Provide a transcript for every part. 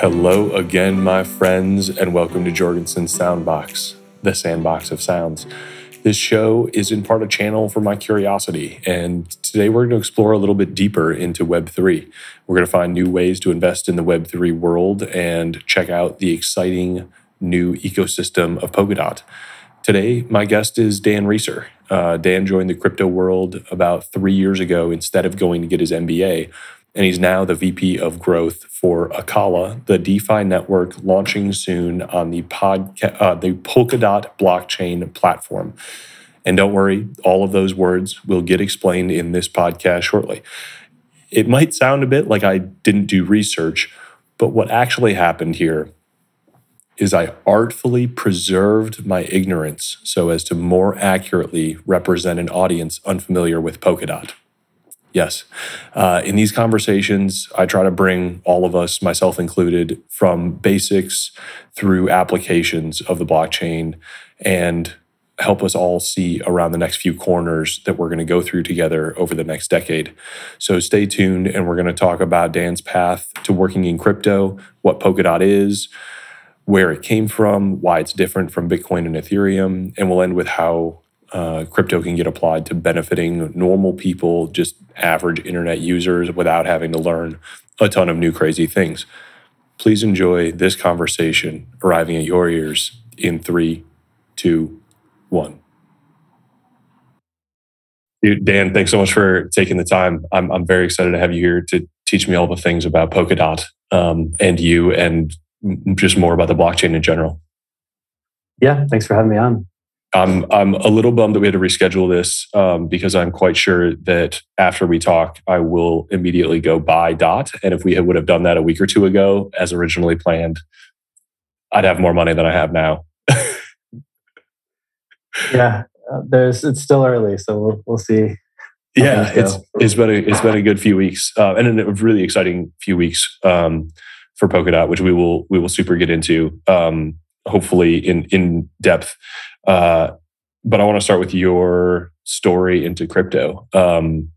Hello again, my friends, and welcome to Jorgenson's Soundbox, the sandbox of sounds. This show is in part a channel for my curiosity, and today we're going to explore a little bit deeper into Web3. We're going to find new ways to invest in the Web3 world and check out the exciting new ecosystem of Polkadot. Today, my guest is Dan Reecer. Uh, Dan joined the crypto world about three years ago instead of going to get his MBA, and he's now the VP of Growth for Acala, the DeFi network launching soon on the podca- uh, the Polkadot blockchain platform. And don't worry, all of those words will get explained in this podcast shortly. It might sound a bit like I didn't do research, but what actually happened here is I artfully preserved my ignorance so as to more accurately represent an audience unfamiliar with Polkadot. Yes. Uh, in these conversations, I try to bring all of us, myself included, from basics through applications of the blockchain and help us all see around the next few corners that we're going to go through together over the next decade. So stay tuned, and we're going to talk about Dan's path to working in crypto, what Polkadot is, where it came from, why it's different from Bitcoin and Ethereum, and we'll end with how uh, crypto can get applied to benefiting normal people, just average internet users, without having to learn a ton of new crazy things. Please enjoy this conversation arriving at your ears in three, two, one. Dude, Dan, thanks so much for taking the time. I'm, I'm very excited to have you here to teach me all the things about Polkadot um, and you and just more about the blockchain in general. Yeah, thanks for having me on. I'm I'm a little bummed that we had to reschedule this um, because I'm quite sure that after we talk, I will immediately go buy Dot, and if we would have done that a week or two ago as originally planned, I'd have more money than I have now. yeah, uh, there's it's still early, so we'll we'll see. Yeah, it's it's been a it's been a good few weeks, uh, and a really exciting few weeks um, for Polkadot, which we will we will super get into. Um, hopefully in in depth. Uh, but I want to start with your story into crypto. Um,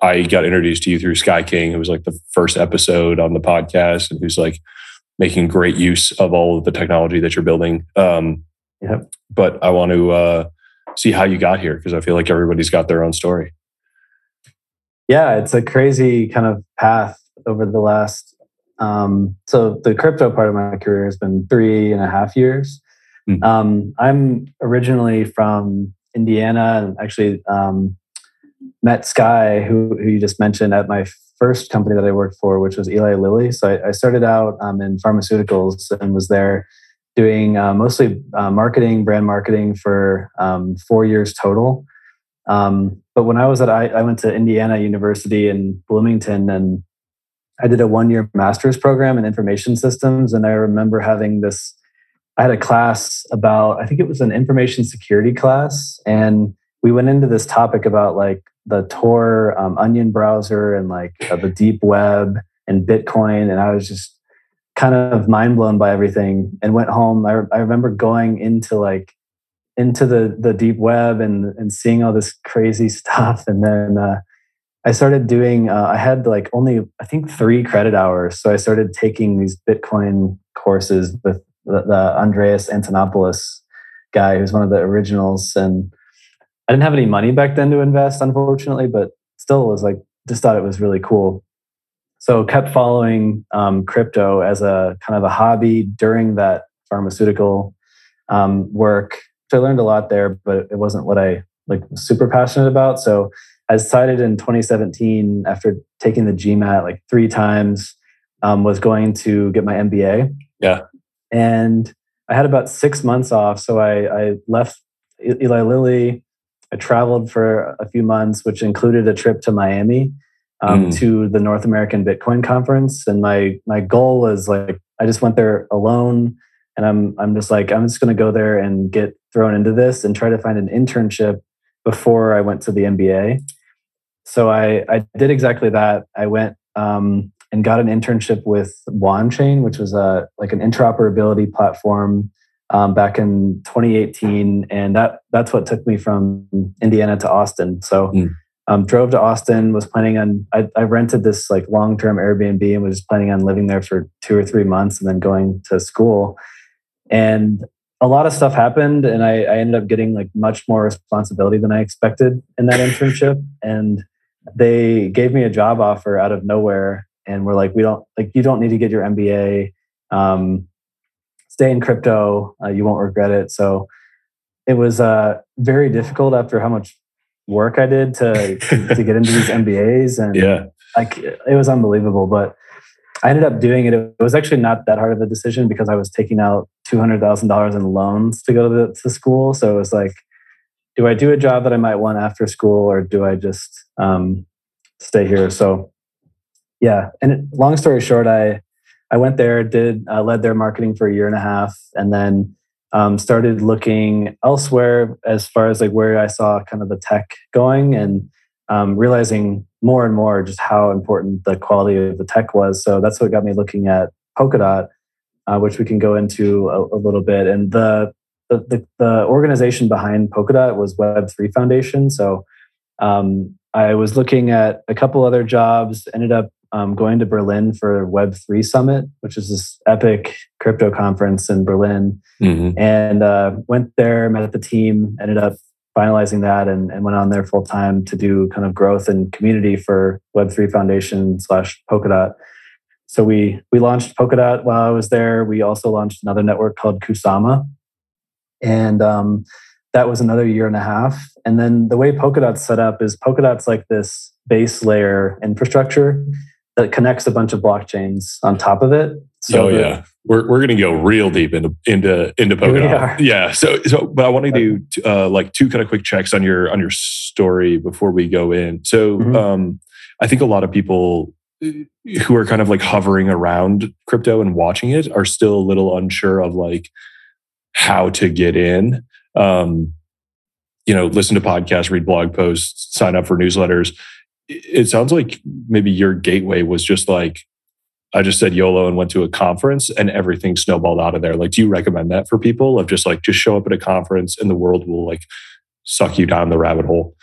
I got introduced to you through Sky King. It was like the first episode on the podcast, and who's like making great use of all of the technology that you're building. Um, yep. But I want to uh, see how you got here because I feel like everybody's got their own story. Yeah, it's a crazy kind of path over the last um, so the crypto part of my career has been three and a half years. Mm. Um, I'm originally from Indiana and actually um, met Sky, who, who you just mentioned, at my first company that I worked for, which was Eli Lilly. So I, I started out um, in pharmaceuticals and was there doing uh, mostly uh, marketing, brand marketing for um, four years total. Um, but when I was at, I, I went to Indiana University in Bloomington and I did a one year master's program in information systems. And I remember having this, I had a class about, I think it was an information security class. And we went into this topic about like the Tor um, Onion browser and like uh, the deep web and Bitcoin. And I was just kind of mind blown by everything and went home. I, I remember going into like, into the the deep web and and seeing all this crazy stuff and then uh, I started doing, uh, I had like only, I think, three credit hours. So I started taking these Bitcoin courses with the, the Andreas Antonopoulos guy, who's one of the originals. And I didn't have any money back then to invest, unfortunately, but still was like, just thought it was really cool. So kept following um, crypto as a kind of a hobby during that pharmaceutical um, work. So I learned a lot there, but it wasn't what I like super passionate about. So I decided in 2017, after taking the GMAT like three times, um, was going to get my MBA. Yeah. And I had about six months off. So I, I left Eli Lilly. I traveled for a few months, which included a trip to Miami um, mm. to the North American Bitcoin conference. And my my goal was like I just went there alone, and I'm I'm just like I'm just going to go there and get thrown into this and try to find an internship before I went to the MBA so I, I did exactly that. I went um, and got an internship with WanChain, which was a like an interoperability platform um, back in 2018, and that that's what took me from Indiana to Austin. So mm. um, drove to Austin, was planning on, I, I rented this like long term Airbnb and was planning on living there for two or three months and then going to school. And a lot of stuff happened and I, I ended up getting like much more responsibility than I expected in that internship. And they gave me a job offer out of nowhere and we're like, we don't like, you don't need to get your MBA. Um, stay in crypto. Uh, you won't regret it. So it was uh, very difficult after how much work I did to to get into these MBAs, and yeah, like it was unbelievable. But I ended up doing it. It was actually not that hard of a decision because I was taking out two hundred thousand dollars in loans to go to, the, to school. So it was like, do I do a job that I might want after school, or do I just um, stay here? So yeah. And long story short, I I went there, did uh, led their marketing for a year and a half, and then um, started looking elsewhere as far as like where I saw kind of the tech going and um, realizing more and more just how important the quality of the tech was. So that's what got me looking at Polkadot, uh, which we can go into a, a little bit. And the, the, the organization behind Polkadot was Web3 Foundation. So um, I was looking at a couple other jobs, ended up um, going to Berlin for Web3 Summit, which is this epic crypto conference in Berlin. Mm-hmm. And uh, went there, met the team, ended up finalizing that and, and went on there full time to do kind of growth and community for Web3 Foundation slash Polkadot. So we we launched Polkadot while I was there. We also launched another network called Kusama. And um, that was another year and a half. And then the way Polkadot's set up is Polkadot's like this base layer infrastructure that connects a bunch of blockchains on top of it. So oh yeah, we're we're gonna go real deep into into into Polkadot. Yeah. So so, but I want to do uh, like two kind of quick checks on your on your story before we go in. So mm-hmm. um, I think a lot of people who are kind of like hovering around crypto and watching it are still a little unsure of like how to get in. Um, you know, listen to podcasts, read blog posts, sign up for newsletters it sounds like maybe your gateway was just like I just said YOLO and went to a conference and everything snowballed out of there. Like, do you recommend that for people of just like just show up at a conference and the world will like suck you down the rabbit hole?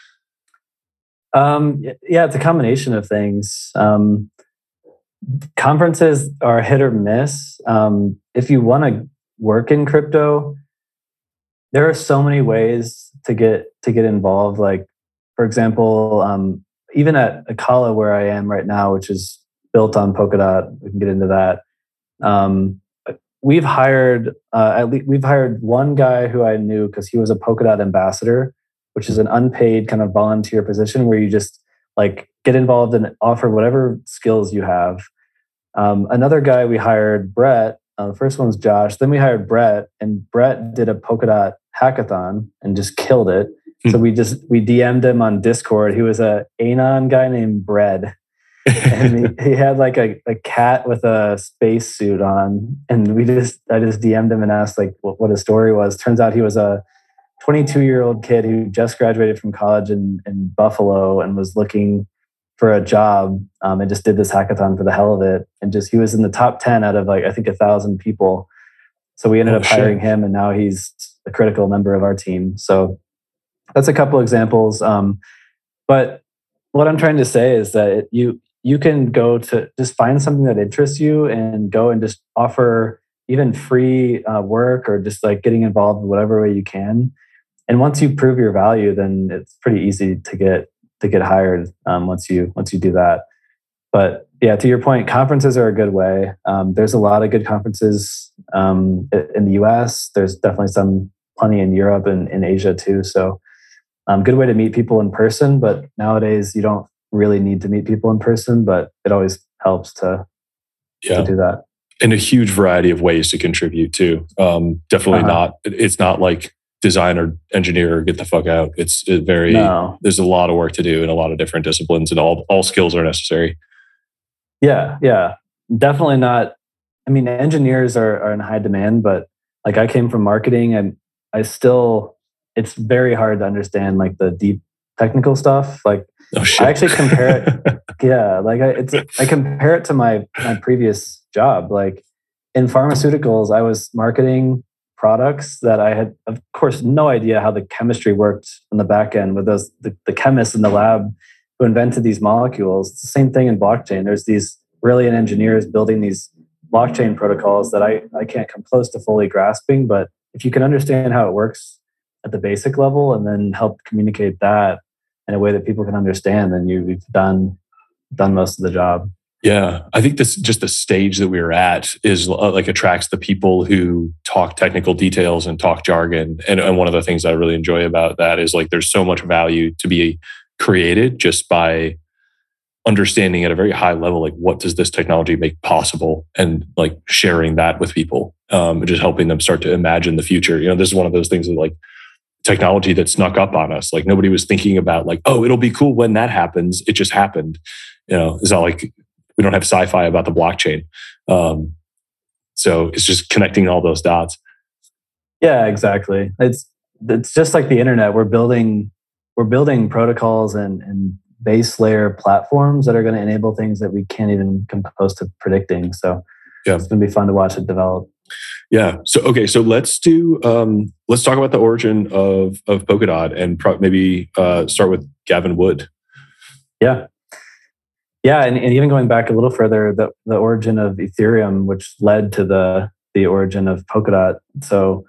Um, yeah, it's a combination of things. Um, conferences are hit or miss. Um, if you want to work in crypto, there are so many ways to get to get involved. Like, for example, um, even at Acala where I am right now, which is built on Polkadot, we can get into that. Um, we've hired uh, at least we've hired one guy who I knew because he was a Polkadot ambassador, which is an unpaid kind of volunteer position where you just like get involved and offer whatever skills you have. Um, another guy we hired, Brett. Uh, the first one's Josh. Then we hired Brett, and Brett did a Polkadot hackathon and just killed it so hmm. we just we DM'd him on Discord. He was a Anon guy named Bread. and he, he, had like a, a cat with a space suit on. And we just I just DM'd him and asked like what, what his story was. Turns out he was a 22 year old kid who just graduated from college in, in Buffalo and was looking for a job um, and just did this hackathon for the hell of it. And just he was in the top 10 out of like I think a thousand people. So we ended oh, up hiring shit. him and now he's a critical member of our team. So that's a couple examples. Um, but what I'm trying to say is that you you can go to just find something that interests you and go and just offer even free uh, work or just like getting involved in whatever way you can. And once you prove your value, then it's pretty easy to get to get hired um, once you once you do that. But yeah, to your point, conferences are a good way. Um, there's a lot of good conferences um, in the U.S. There's definitely some plenty in Europe and in Asia too. So um, good way to meet people in person, but nowadays you don't really need to meet people in person, but it always helps to, yeah. to do that. And a huge variety of ways to contribute too. Um, definitely uh-huh. not, it's not like design or engineer get the fuck out. It's uh, very, no. there's a lot of work to do in a lot of different disciplines and all, all skills are necessary. Yeah. Yeah. Definitely not. I mean, engineers are, are in high demand, but like I came from marketing and I still it's very hard to understand like the deep technical stuff. Like oh, I actually compare it. yeah, like I, it's I compare it to my my previous job. Like in pharmaceuticals, I was marketing products that I had, of course, no idea how the chemistry worked on the back end with those the, the chemists in the lab who invented these molecules. It's the same thing in blockchain. There's these brilliant engineers building these blockchain protocols that I, I can't come close to fully grasping. But if you can understand how it works at the basic level and then help communicate that in a way that people can understand, then you've done done most of the job. Yeah, I think this just the stage that we're at is uh, like attracts the people who talk technical details and talk jargon. And, and one of the things I really enjoy about that is like there's so much value to be created just by understanding at a very high level like what does this technology make possible? And like sharing that with people um, just helping them start to imagine the future. You know this is one of those things that like technology that snuck up on us. Like nobody was thinking about like oh it'll be cool when that happens. It just happened. You know it's not like we don't have sci-fi about the blockchain um, so it's just connecting all those dots yeah exactly it's it's just like the internet we're building we're building protocols and, and base layer platforms that are going to enable things that we can't even come close to predicting. So yeah. it's going to be fun to watch it develop. Yeah. So okay. So let's do. Um, let's talk about the origin of of Polkadot and pro- maybe uh, start with Gavin Wood. Yeah. Yeah, and, and even going back a little further, the, the origin of Ethereum, which led to the the origin of Polkadot. So,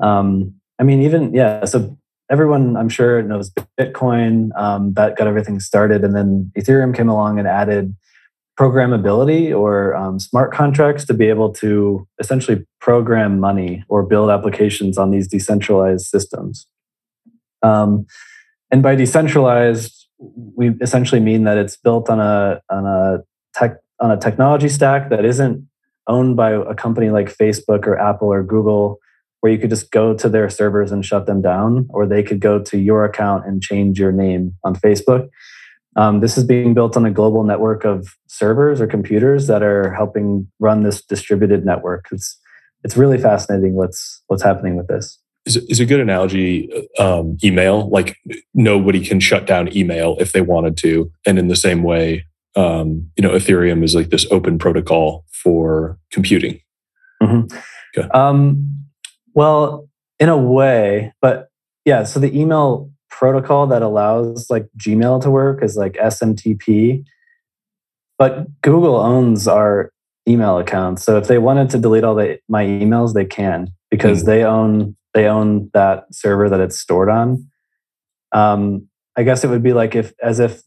um, I mean, even yeah. So everyone I'm sure knows Bitcoin. Um, that got everything started, and then Ethereum came along and added programmability or um, smart contracts to be able to essentially program money or build applications on these decentralized systems. Um, and by decentralized, we essentially mean that it's built on a on a tech on a technology stack that isn't owned by a company like Facebook or Apple or Google where you could just go to their servers and shut them down, or they could go to your account and change your name on Facebook. Um, this is being built on a global network of servers or computers that are helping run this distributed network. It's it's really fascinating what's what's happening with this. Is, is a good analogy um, email? Like nobody can shut down email if they wanted to, and in the same way, um, you know, Ethereum is like this open protocol for computing. Mm-hmm. Okay. Um, well, in a way, but yeah, so the email protocol that allows like Gmail to work is like SMTP. But Google owns our email accounts. So if they wanted to delete all the, my emails, they can because mm. they own they own that server that it's stored on. Um, I guess it would be like if as if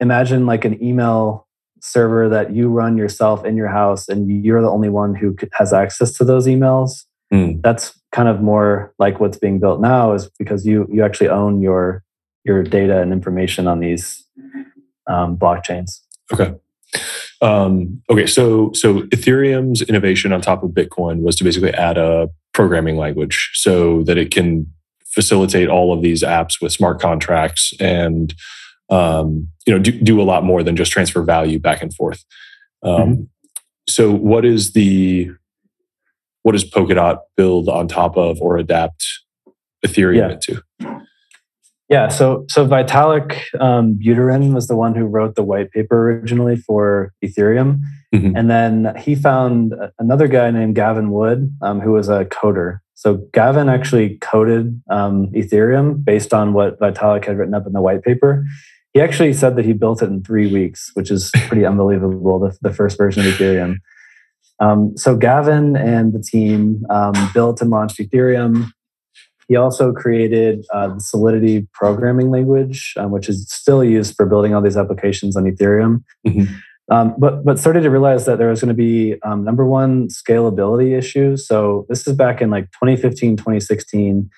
imagine like an email server that you run yourself in your house and you're the only one who has access to those emails Mm. That's kind of more like what's being built now is because you you actually own your your data and information on these um, blockchains. Okay. Um, okay, so so Ethereum's innovation on top of Bitcoin was to basically add a programming language so that it can facilitate all of these apps with smart contracts and um, you know do, do a lot more than just transfer value back and forth. Um, mm-hmm. So, what is the what does Polkadot build on top of or adapt Ethereum yeah. into? Yeah, so so Vitalik um, Buterin was the one who wrote the white paper originally for Ethereum, mm-hmm. and then he found another guy named Gavin Wood um, who was a coder. So Gavin actually coded um, Ethereum based on what Vitalik had written up in the white paper. He actually said that he built it in three weeks, which is pretty unbelievable. The, the first version of Ethereum. Um, so Gavin and the team um, built and launched Ethereum. He also created uh, the Solidity programming language, um, which is still used for building all these applications on Ethereum. Mm-hmm. Um, but but started to realize that there was going to be um, number one scalability issues. So this is back in like 2015, 2016,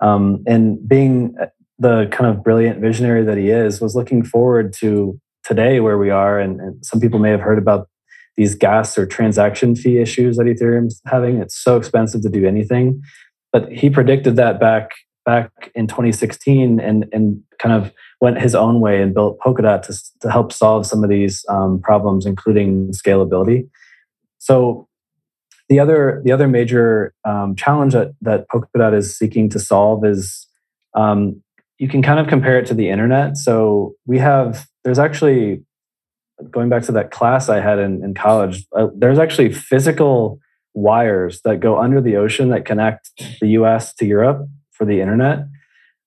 um, and being the kind of brilliant visionary that he is, was looking forward to today where we are. And, and some people may have heard about these gas or transaction fee issues that Ethereum's having. It's so expensive to do anything. But he predicted that back back in 2016 and and kind of went his own way and built Polkadot to, to help solve some of these um, problems, including scalability. So the other the other major um, challenge that, that Polkadot is seeking to solve is um, you can kind of compare it to the internet. So we have there's actually going back to that class I had in, in college, uh, there's actually physical wires that go under the ocean that connect the US to Europe for the internet.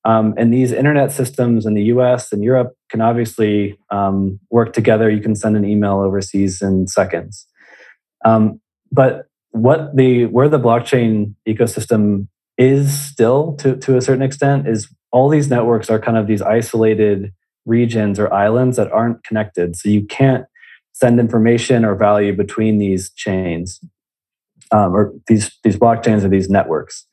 Um, and these internet systems in the US and Europe can obviously um, work together. You can send an email overseas in seconds. Um, but what the where the blockchain ecosystem is still to, to a certain extent is all these networks are kind of these isolated regions or islands that aren't connected. So you can't send information or value between these chains um, or these, these blockchains or these networks.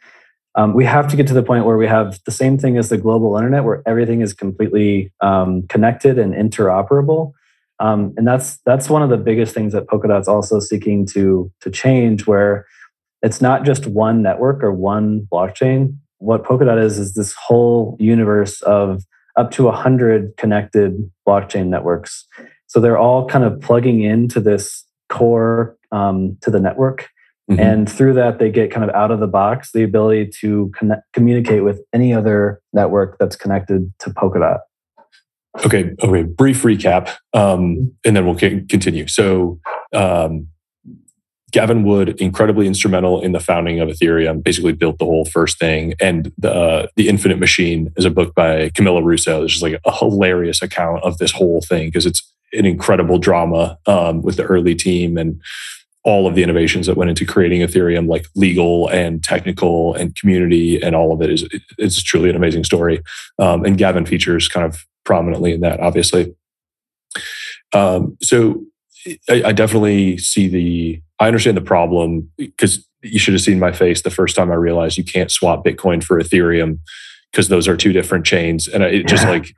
Um, we have to get to the point where we have the same thing as the global internet, where everything is completely um, connected and interoperable. Um, and that's that's one of the biggest things that Polkadot's also seeking to to change, where it's not just one network or one blockchain. What Polkadot is is this whole universe of up to 100 connected blockchain networks. So they're all kind of plugging into this core um, to the network. Mm-hmm. And through that, they get kind of out of the box the ability to connect, communicate with any other network that's connected to Polkadot. Okay. Okay. Brief recap, um, and then we'll continue. So, um, Gavin Wood, incredibly instrumental in the founding of Ethereum, basically built the whole first thing. And the uh, the Infinite Machine is a book by Camilla Russo. It's just like a hilarious account of this whole thing because it's an incredible drama um, with the early team and all of the innovations that went into creating Ethereum, like legal and technical and community, and all of it is it's truly an amazing story. Um, and Gavin features kind of prominently in that, obviously. Um, so I, I definitely see the I understand the problem because you should have seen my face the first time I realized you can't swap Bitcoin for Ethereum because those are two different chains. And it just like,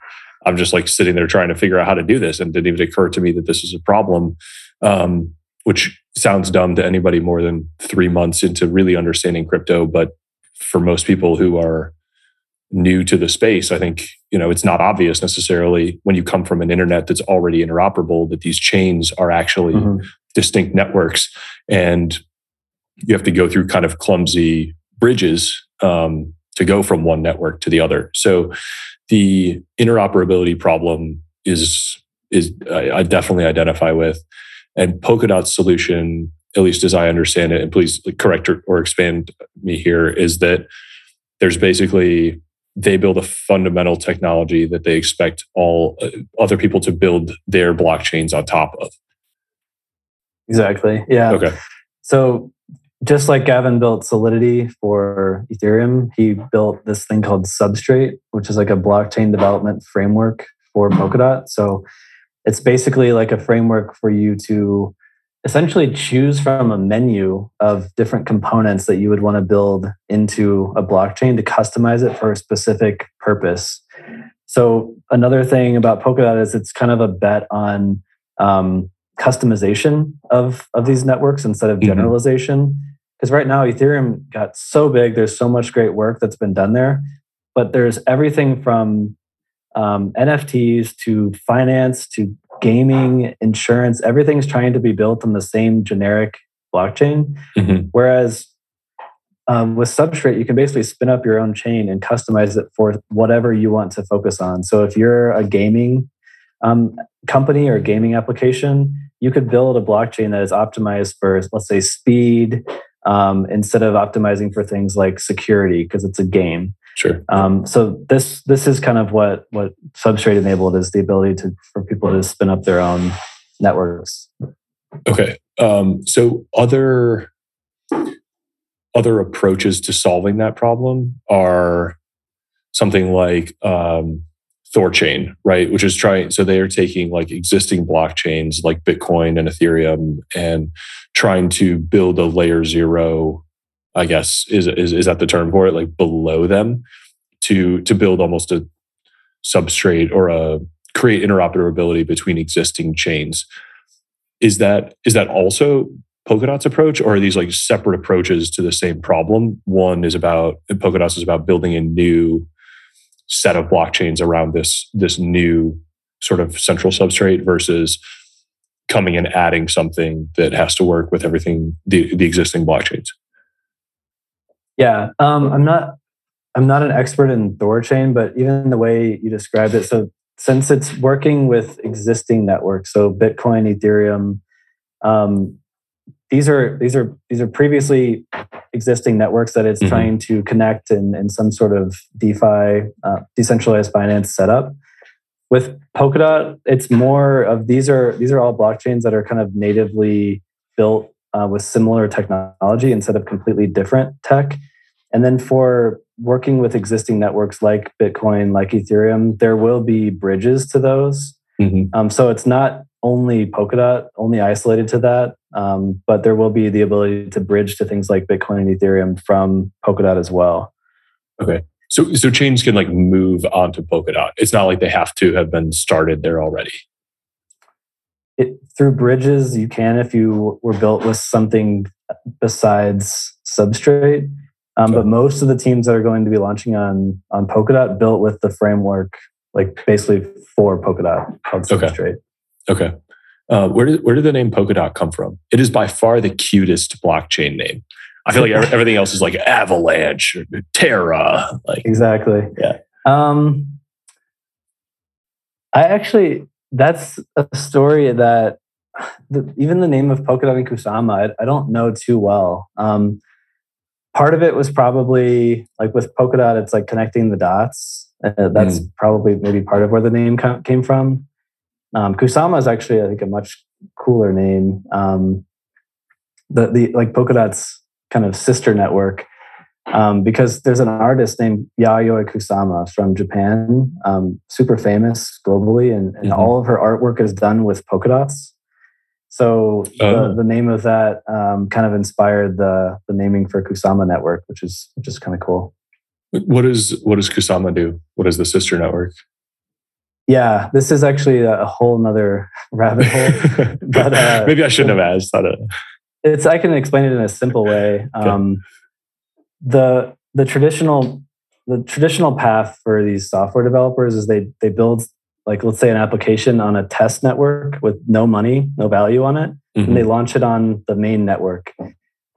I'm just like sitting there trying to figure out how to do this. And didn't even occur to me that this is a problem, um, which sounds dumb to anybody more than three months into really understanding crypto. But for most people who are new to the space, I think, you know, it's not obvious necessarily when you come from an internet that's already interoperable that these chains are actually mm-hmm. distinct networks. And you have to go through kind of clumsy bridges um, to go from one network to the other. So the interoperability problem is is I, I definitely identify with and polkadot's solution at least as i understand it and please correct or, or expand me here is that there's basically they build a fundamental technology that they expect all uh, other people to build their blockchains on top of Exactly. Yeah. Okay. So just like Gavin built Solidity for Ethereum, he built this thing called Substrate, which is like a blockchain development framework for Polkadot. So it's basically like a framework for you to essentially choose from a menu of different components that you would want to build into a blockchain to customize it for a specific purpose. So another thing about Polkadot is it's kind of a bet on um, customization of of these networks instead of mm-hmm. generalization because right now ethereum got so big there's so much great work that's been done there but there's everything from um, nfts to finance to gaming insurance everything's trying to be built on the same generic blockchain mm-hmm. whereas um, with substrate you can basically spin up your own chain and customize it for whatever you want to focus on so if you're a gaming um, company or gaming application you could build a blockchain that is optimized for, let's say, speed um, instead of optimizing for things like security because it's a game. Sure. Um, so this this is kind of what what Substrate enabled is the ability to for people to spin up their own networks. Okay. Um, so other other approaches to solving that problem are something like um, Thorchain, right? Which is trying, so they are taking like existing blockchains like Bitcoin and Ethereum and trying to build a layer zero, I guess, is, is, is that the term for it? Like below them to, to build almost a substrate or a create interoperability between existing chains. Is that, is that also Polkadot's approach, or are these like separate approaches to the same problem? One is about Polkadot's is about building a new set of blockchains around this this new sort of central substrate versus coming and adding something that has to work with everything the, the existing blockchains yeah um, i'm not i'm not an expert in thorchain but even the way you described it so since it's working with existing networks so bitcoin ethereum um, these are these are these are previously existing networks that it's mm-hmm. trying to connect in, in some sort of DeFi, uh, decentralized finance setup. With Polkadot, it's more of these are these are all blockchains that are kind of natively built uh, with similar technology instead of completely different tech. And then for working with existing networks like Bitcoin, like Ethereum, there will be bridges to those. Mm-hmm. Um, so it's not only Polkadot, only isolated to that, um, but there will be the ability to bridge to things like Bitcoin and Ethereum from Polkadot as well. Okay. So, so chains can like move onto Polkadot. It's not like they have to have been started there already. It, through bridges, you can if you were built with something besides Substrate. Um, But most of the teams that are going to be launching on on Polkadot built with the framework, like basically for Polkadot called Substrate. Okay. okay. Uh, where did where did the name Polkadot come from? It is by far the cutest blockchain name. I feel like everything else is like Avalanche, Terra, like exactly. Yeah. Um, I actually that's a story that the, even the name of Polkadot and Kusama, I, I don't know too well. Um, part of it was probably like with Polkadot, it's like connecting the dots. Uh, that's mm. probably maybe part of where the name came from. Um, Kusama is actually, I think, a much cooler name. Um, the the like Polkadot's kind of sister network um, because there's an artist named Yayoi Kusama from Japan, um, super famous globally, and, and mm-hmm. all of her artwork is done with polka dots. So oh. the, the, name of that um, kind of inspired the the naming for Kusama Network, which is which is kind of cool. What is what does Kusama do? What is the sister network? Yeah, this is actually a whole nother rabbit hole. but uh, maybe I shouldn't have asked. That. It's I can explain it in a simple way. Um, the the traditional the traditional path for these software developers is they they build like let's say an application on a test network with no money, no value on it, mm-hmm. and they mm-hmm. launch it on the main network.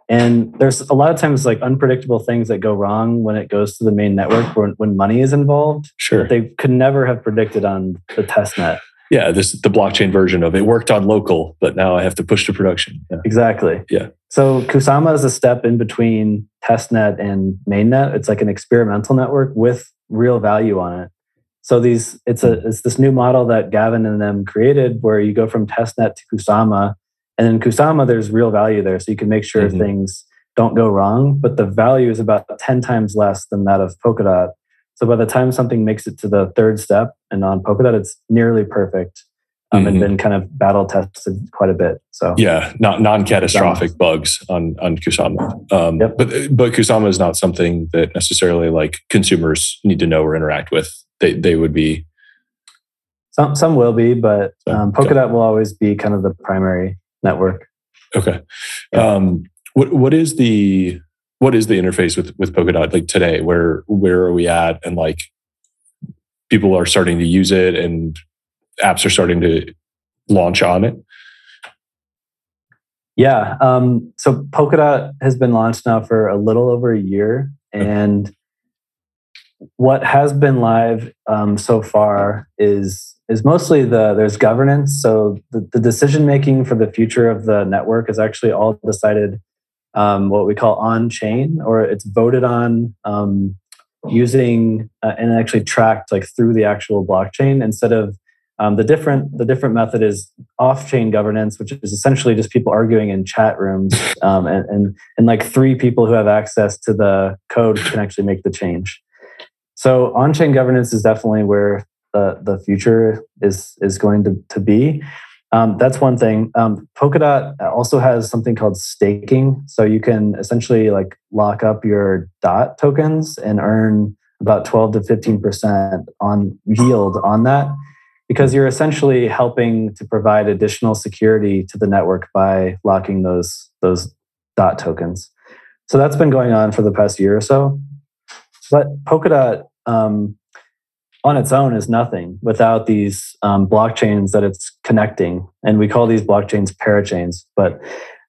And there's a lot of times like unpredictable things that go wrong when it goes to the main network when, when money is involved. Sure. They could never have predicted on the test net. Yeah, this the blockchain version of it worked on local, but now I have to push to production. Yeah. Exactly. Yeah. So Kusama is a step in between testnet and mainnet. It's like an experimental network with real value on it. So these it's a it's this new model that Gavin and them created where you go from testnet to Kusama. And in Kusama, there's real value there. So you can make sure mm-hmm. things don't go wrong, but the value is about 10 times less than that of Polkadot. So by the time something makes it to the third step and on Polkadot, it's nearly perfect. Um, mm-hmm. and been kind of battle tested quite a bit. So yeah, not non-catastrophic bugs on on Kusama. Um, yep. But but Kusama is not something that necessarily like consumers need to know or interact with they they would be. Some some will be, but um, Polkadot okay. will always be kind of the primary network. Okay. Yeah. Um, what what is the what is the interface with with Polkadot like today? Where where are we at? And like people are starting to use it, and apps are starting to launch on it. Yeah. Um, so Polkadot has been launched now for a little over a year, and what has been live um, so far is is mostly the there's governance. So the, the decision making for the future of the network is actually all decided um, what we call on chain, or it's voted on um, using uh, and actually tracked like through the actual blockchain instead of um, the different the different method is off chain governance, which is essentially just people arguing in chat rooms, um, and, and and like three people who have access to the code can actually make the change. So on-chain governance is definitely where the, the future is is going to, to be. Um, that's one thing. Um, Polkadot also has something called staking, so you can essentially like lock up your DOT tokens and earn about 12 to 15 percent on yield on that, because you're essentially helping to provide additional security to the network by locking those those DOT tokens. So that's been going on for the past year or so. But Polkadot um, on its own is nothing without these um, blockchains that it's connecting. And we call these blockchains parachains. But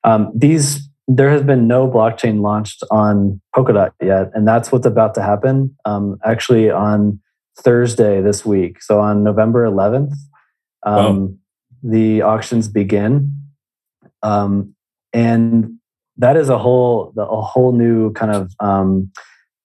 um, these, there has been no blockchain launched on Polkadot yet. And that's what's about to happen um, actually on Thursday this week. So on November 11th, um, the auctions begin. Um, and that is a whole a whole new kind of um,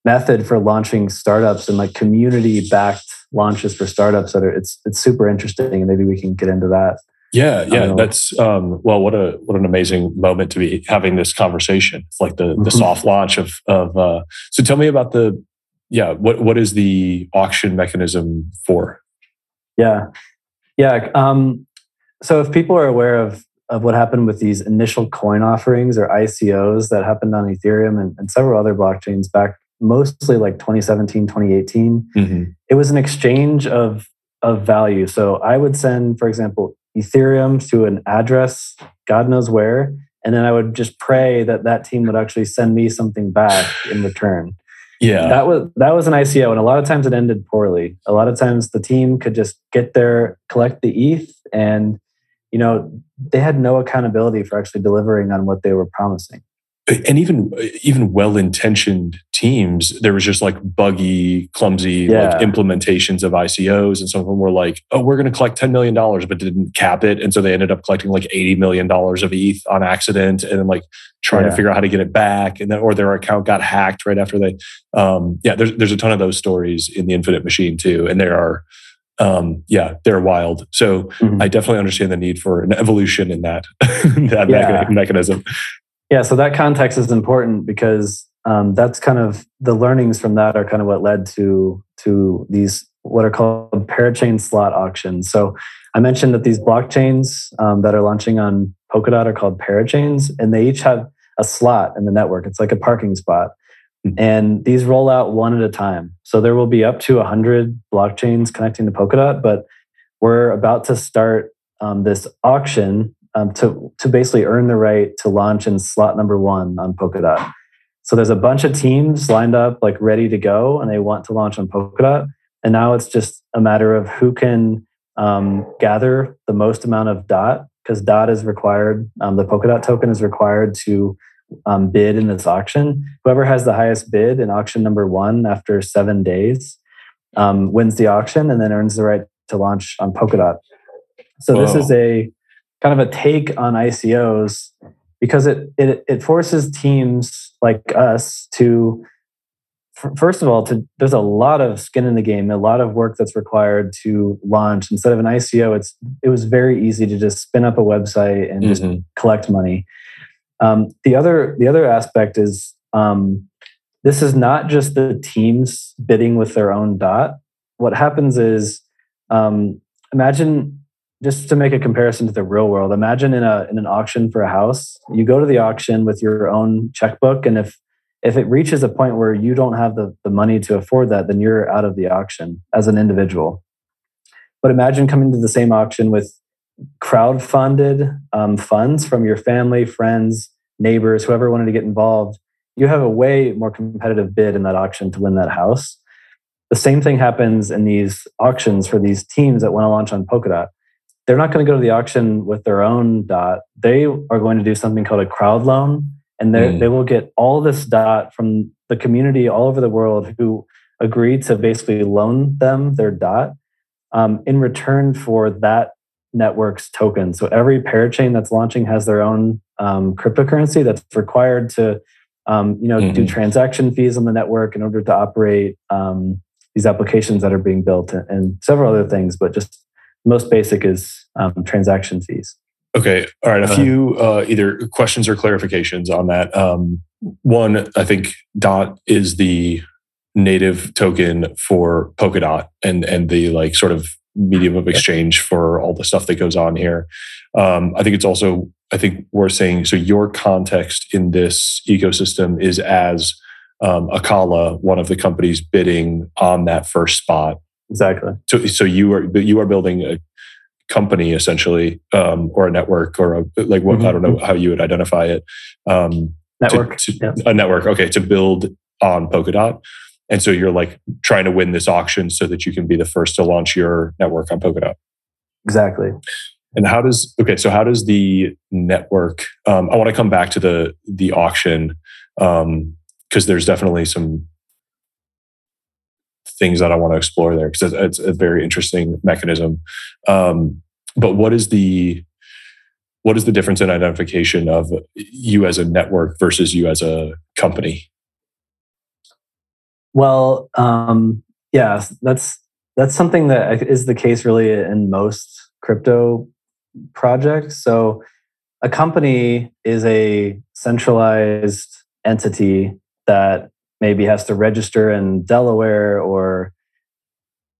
method for launching startups and like community backed launches for startups that are it's it's super interesting and maybe we can get into that. Yeah yeah that's um, well what a what an amazing moment to be having this conversation it's like the mm-hmm. the soft launch of of uh, so tell me about the yeah what what is the auction mechanism for? Yeah. Yeah um, so if people are aware of of what happened with these initial coin offerings or ICOs that happened on Ethereum and, and several other blockchains back mostly like 2017, 2018. Mm-hmm. It was an exchange of, of value. So I would send, for example, Ethereum to an address, God knows where, and then I would just pray that that team would actually send me something back in return. Yeah. That was that was an ICO and a lot of times it ended poorly. A lot of times the team could just get there, collect the ETH and you know, they had no accountability for actually delivering on what they were promising and even even well-intentioned teams there was just like buggy clumsy yeah. like implementations of icos and some of them were like oh we're going to collect $10 million but didn't cap it and so they ended up collecting like $80 million of eth on accident and then like trying yeah. to figure out how to get it back and then or their account got hacked right after they um, yeah there's, there's a ton of those stories in the infinite machine too and there are um, yeah, they're wild. So mm-hmm. I definitely understand the need for an evolution in that that yeah. mechanism. Yeah, so that context is important because um, that's kind of the learnings from that are kind of what led to to these what are called parachain slot auctions. So I mentioned that these blockchains um, that are launching on Polkadot are called parachains, and they each have a slot in the network. It's like a parking spot. Mm-hmm. And these roll out one at a time. So there will be up to 100 blockchains connecting to Polkadot, but we're about to start um, this auction um, to, to basically earn the right to launch in slot number one on Polkadot. So there's a bunch of teams lined up, like ready to go, and they want to launch on Polkadot. And now it's just a matter of who can um, gather the most amount of DOT, because DOT is required, um, the Polkadot token is required to um, bid in this auction. Whoever has the highest bid in auction number one after seven days um, wins the auction and then earns the right to launch on Polkadot. So Whoa. this is a kind of a take on ICOs because it it, it forces teams like us to first of all to there's a lot of skin in the game a lot of work that's required to launch. Instead of an ico it's it was very easy to just spin up a website and mm-hmm. just collect money. Um, the other the other aspect is um, this is not just the teams bidding with their own dot. What happens is um, imagine just to make a comparison to the real world, imagine in a in an auction for a house, you go to the auction with your own checkbook, and if if it reaches a point where you don't have the, the money to afford that, then you're out of the auction as an individual. But imagine coming to the same auction with crowd-funded um, funds from your family, friends, neighbors, whoever wanted to get involved. You have a way more competitive bid in that auction to win that house. The same thing happens in these auctions for these teams that want to launch on Polkadot they're not going to go to the auction with their own dot. They are going to do something called a crowd loan, and mm. they will get all this dot from the community all over the world who agree to basically loan them their dot um, in return for that network's token. So every parachain that's launching has their own um, cryptocurrency that's required to, um, you know, mm-hmm. do transaction fees on the network in order to operate um, these applications that are being built and, and several other things. But just most basic is um, transaction fees. Okay. All right. A few uh, either questions or clarifications on that. Um, one, I think DOT is the native token for Polkadot and and the like sort of medium of exchange for all the stuff that goes on here. Um, I think it's also I think we're saying so your context in this ecosystem is as um, Acala, one of the companies bidding on that first spot. Exactly. So, so you are you are building a company essentially, um, or a network, or a, like what mm-hmm. I don't know how you would identify it. Um, network. To, to, yeah. A network. Okay, to build on Polkadot, and so you're like trying to win this auction so that you can be the first to launch your network on Polkadot. Exactly. And how does okay? So how does the network? Um, I want to come back to the the auction because um, there's definitely some things that I want to explore there because it's, it's, a very interesting mechanism. Um, but what is the what is the difference in identification of you as a network versus you as a company? Well, um, yeah, that's that's something that is the case really in most crypto projects. So, a company is a centralized entity that maybe has to register in Delaware or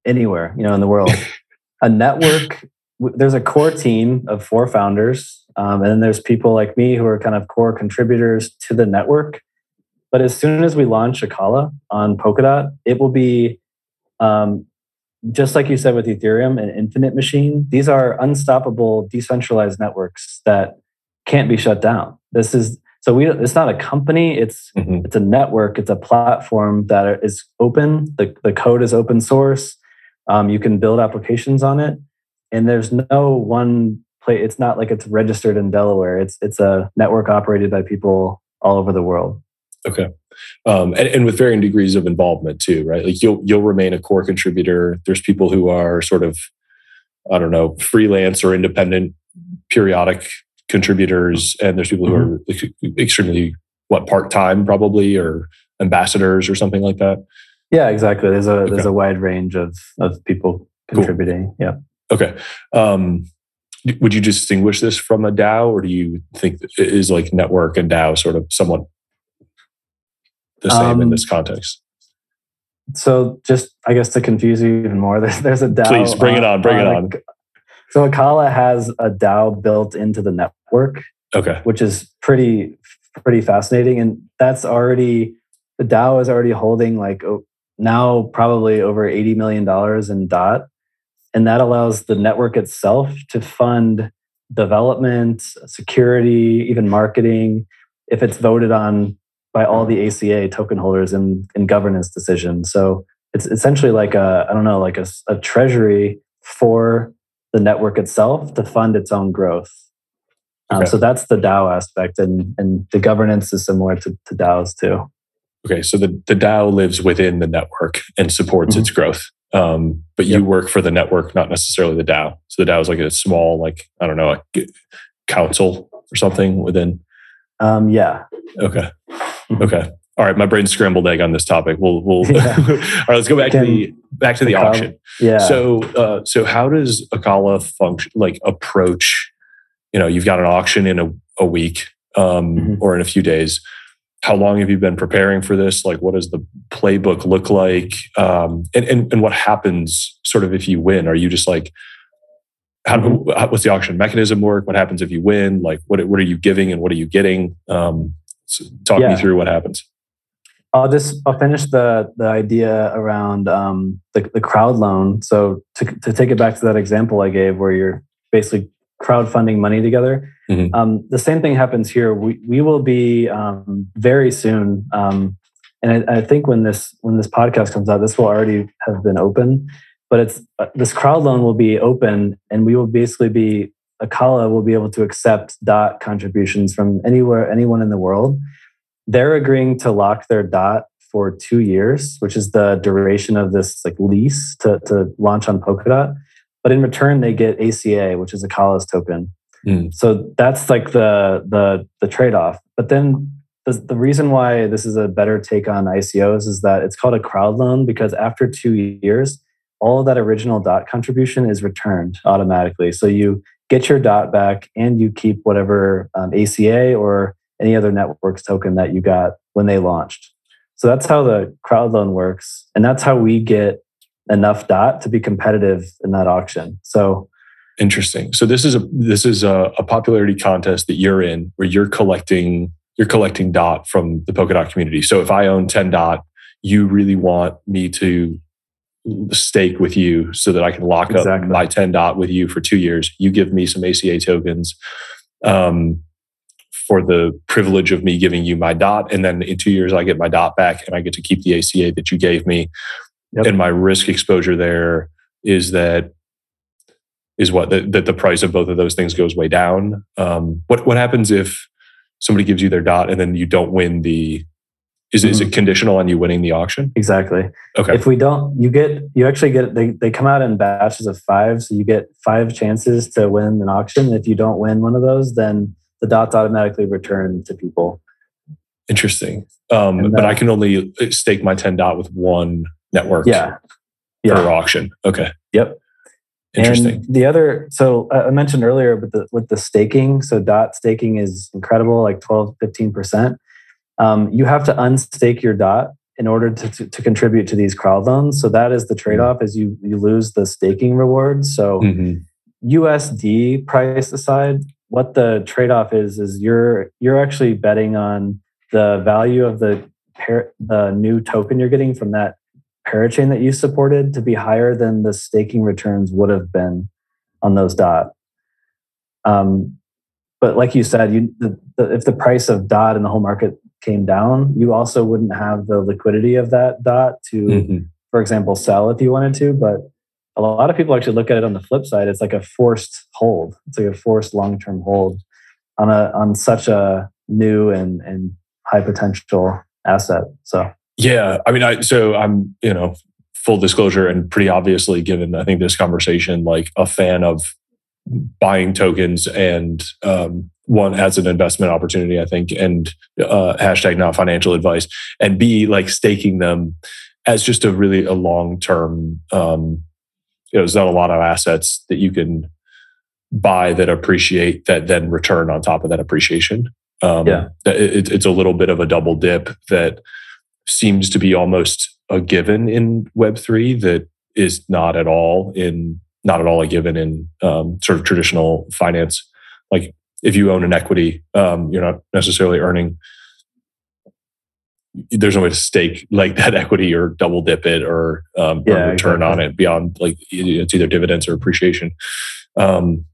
anywhere, you know, in the world. a network, there's a core team of four founders, um, and then there's people like me who are kind of core contributors to the network. But as soon as we launch Acala on Polkadot, it will be um, just like you said with Ethereum, an infinite machine. These are unstoppable decentralized networks that can't be shut down. This is so we it's not a company, it's mm-hmm. it's a network, it's a platform that is open. The, the code is open source. Um, you can build applications on it. And there's no one place, it's not like it's registered in Delaware. It's it's a network operated by people all over the world. Okay. Um, and, and, with varying degrees of involvement too, right? Like you'll you'll remain a core contributor. There's people who are sort of, I don't know, freelance or independent, periodic contributors, and there's people mm-hmm. who are extremely what part time probably or ambassadors or something like that. Yeah, exactly. There's a okay. there's a wide range of of people contributing. Cool. Yeah. Okay. Um, would you distinguish this from a DAO, or do you think is like network and DAO sort of somewhat the same um, in this context? So, just I guess to confuse you even more, there's there's a DAO. Please bring on, it on. Bring on it on. So Acala has a DAO built into the network. Okay. Which is pretty pretty fascinating, and that's already the DAO is already holding like oh, now probably over eighty million dollars in DOT, and that allows the network itself to fund development, security, even marketing. If it's voted on by all the ACA token holders in, in governance decisions. So it's essentially like a, I don't know, like a, a treasury for the network itself to fund its own growth. Um, okay. so that's the DAO aspect, and, and the governance is similar to, to DAOs too. Okay, so the, the DAO lives within the network and supports mm-hmm. its growth. Um, but yep. you work for the network, not necessarily the DAO. So the DAO is like a small, like, I don't know, a council or something within. Um, yeah. Okay. Mm-hmm. Okay. All right. My brain's scrambled egg on this topic. We'll, we'll, yeah. all right, let's go back to the, back to the auction. Yeah. So, uh, so how does Acala function, like approach, you know, you've got an auction in a, a week, um, mm-hmm. or in a few days. How long have you been preparing for this? Like, what does the playbook look like? Um, and, and, and what happens sort of if you win? Are you just like, how, mm-hmm. what's the auction mechanism work? What happens if you win? Like, what, what are you giving and what are you getting? Um, so talk yeah. me through what happens. I'll just I'll finish the the idea around um, the the crowd loan. So to to take it back to that example I gave, where you're basically crowdfunding money together. Mm-hmm. Um, the same thing happens here. We we will be um, very soon, um, and I, I, think when this when this podcast comes out, this will already have been open. But it's uh, this crowd loan will be open, and we will basically be Acala will be able to accept DOT contributions from anywhere, anyone in the world. They're agreeing to lock their DOT for two years, which is the duration of this like lease to, to launch on Polkadot. But in return, they get ACA, which is Acala's token. Mm. So that's like the the the trade off. But then the, the reason why this is a better take on ICOs is that it's called a crowd loan because after two years, all of that original dot contribution is returned automatically. So you get your dot back and you keep whatever um, ACA or any other networks token that you got when they launched. So that's how the crowd loan works. And that's how we get enough dot to be competitive in that auction. So interesting. So this is a this is a, a popularity contest that you're in where you're collecting you're collecting dot from the Polkadot community. So if I own 10 dot, you really want me to stake with you so that I can lock exactly. up my 10 dot with you for two years. You give me some ACA tokens um, for the privilege of me giving you my dot. And then in two years, I get my dot back and I get to keep the ACA that you gave me. Yep. And my risk exposure there is that is what that, that the price of both of those things goes way down. Um, what what happens if somebody gives you their dot and then you don't win the Is, mm-hmm. is it conditional on you winning the auction? Exactly. Okay. If we don't, you get you actually get they they come out in batches of five, so you get five chances to win an auction. If you don't win one of those, then the dots automatically return to people. Interesting. Um, and, but I can only stake my 10 dot with one network. Yeah. Yeah. Per auction. Okay. Yep. Interesting. And the other, so I mentioned earlier with the with the staking. So dot staking is incredible, like 12, 15 percent. Um, you have to unstake your dot in order to, to, to, contribute to these crowd loans. So that is the trade off: is you you lose the staking rewards. So mm-hmm. USD price aside, what the trade off is is you're you're actually betting on the value of the the new token you're getting from that parachain that you supported to be higher than the staking returns would have been on those dot. Um, but like you said, you the, the, if the price of dot in the whole market came down, you also wouldn't have the liquidity of that dot to, mm-hmm. for example, sell if you wanted to. But a lot of people actually look at it on the flip side. It's like a forced hold. It's like a forced long term hold on a on such a new and and high potential asset. So yeah, I mean, I so I'm you know full disclosure and pretty obviously given I think this conversation like a fan of buying tokens and um, one as an investment opportunity I think and uh, hashtag not financial advice and b like staking them as just a really a long term um, you know there's not a lot of assets that you can buy that appreciate that then return on top of that appreciation um, yeah. It, it's a little bit of a double dip that seems to be almost a given in Web3 that is not at all in not at all a given in um, sort of traditional finance. Like if you own an equity, um, you're not necessarily earning. There's no way to stake like that equity or double dip it or um, yeah, return exactly. on it beyond like it's either dividends or appreciation. Um,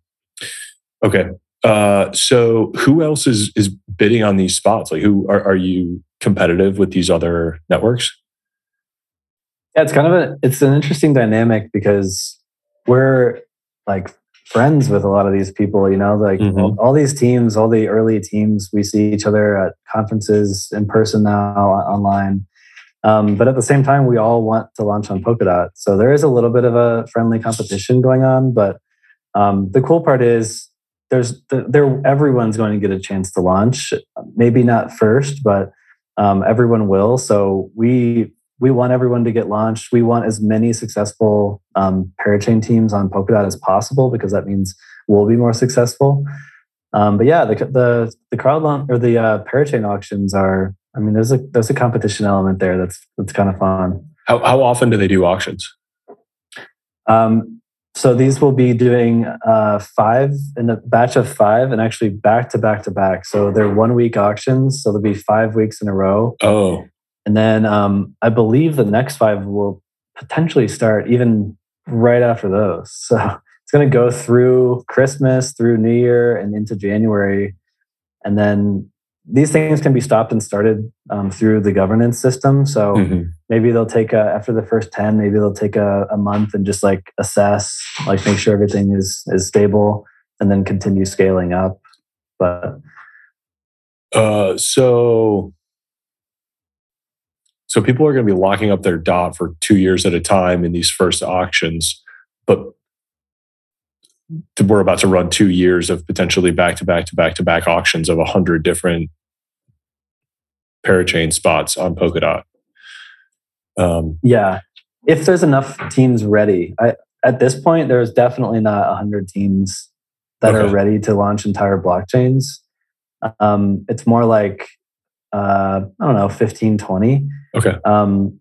okay, uh, so who else is is bidding on these spots? Like who are, are you competitive with these other networks? Yeah, it's kind of a it's an interesting dynamic because we're like friends with a lot of these people, you know, like mm-hmm. all, all, these teams, all the early teams, we see each other at conferences in person now, online. Um, but at the same time, we all want to launch on Polkadot. So there is a little bit of a friendly competition going on. But um, the cool part is there's there everyone's going to get a chance to launch. Maybe not first, but um, everyone will. So we we want everyone to get launched. We want as many successful um, parachain teams on Polkadot as possible because that means we'll be more successful. Um, but yeah, the the the crowd launch or the uh, parachain auctions are. I mean, there's a there's a competition element there that's that's kind of fun. How how often do they do auctions? Um, so these will be doing uh, five in a batch of five, and actually back to back to back. So they're one week auctions. So there'll be five weeks in a row. Oh, and then um, I believe the next five will potentially start even right after those. So it's going to go through Christmas, through New Year, and into January, and then these things can be stopped and started um, through the governance system. So mm-hmm. maybe they'll take a, after the first 10, maybe they'll take a, a, month and just like assess, like make sure everything is, is stable and then continue scaling up. But, uh, so, so people are going to be locking up their dot for two years at a time in these first auctions, but we're about to run two years of potentially back to back to back to back auctions of a hundred different parachain spots on Polkadot. Um, yeah, if there's enough teams ready, I, at this point, there's definitely not a hundred teams that okay. are ready to launch entire blockchains. Um, it's more like uh, I don't know, 15, 20. Okay. Um,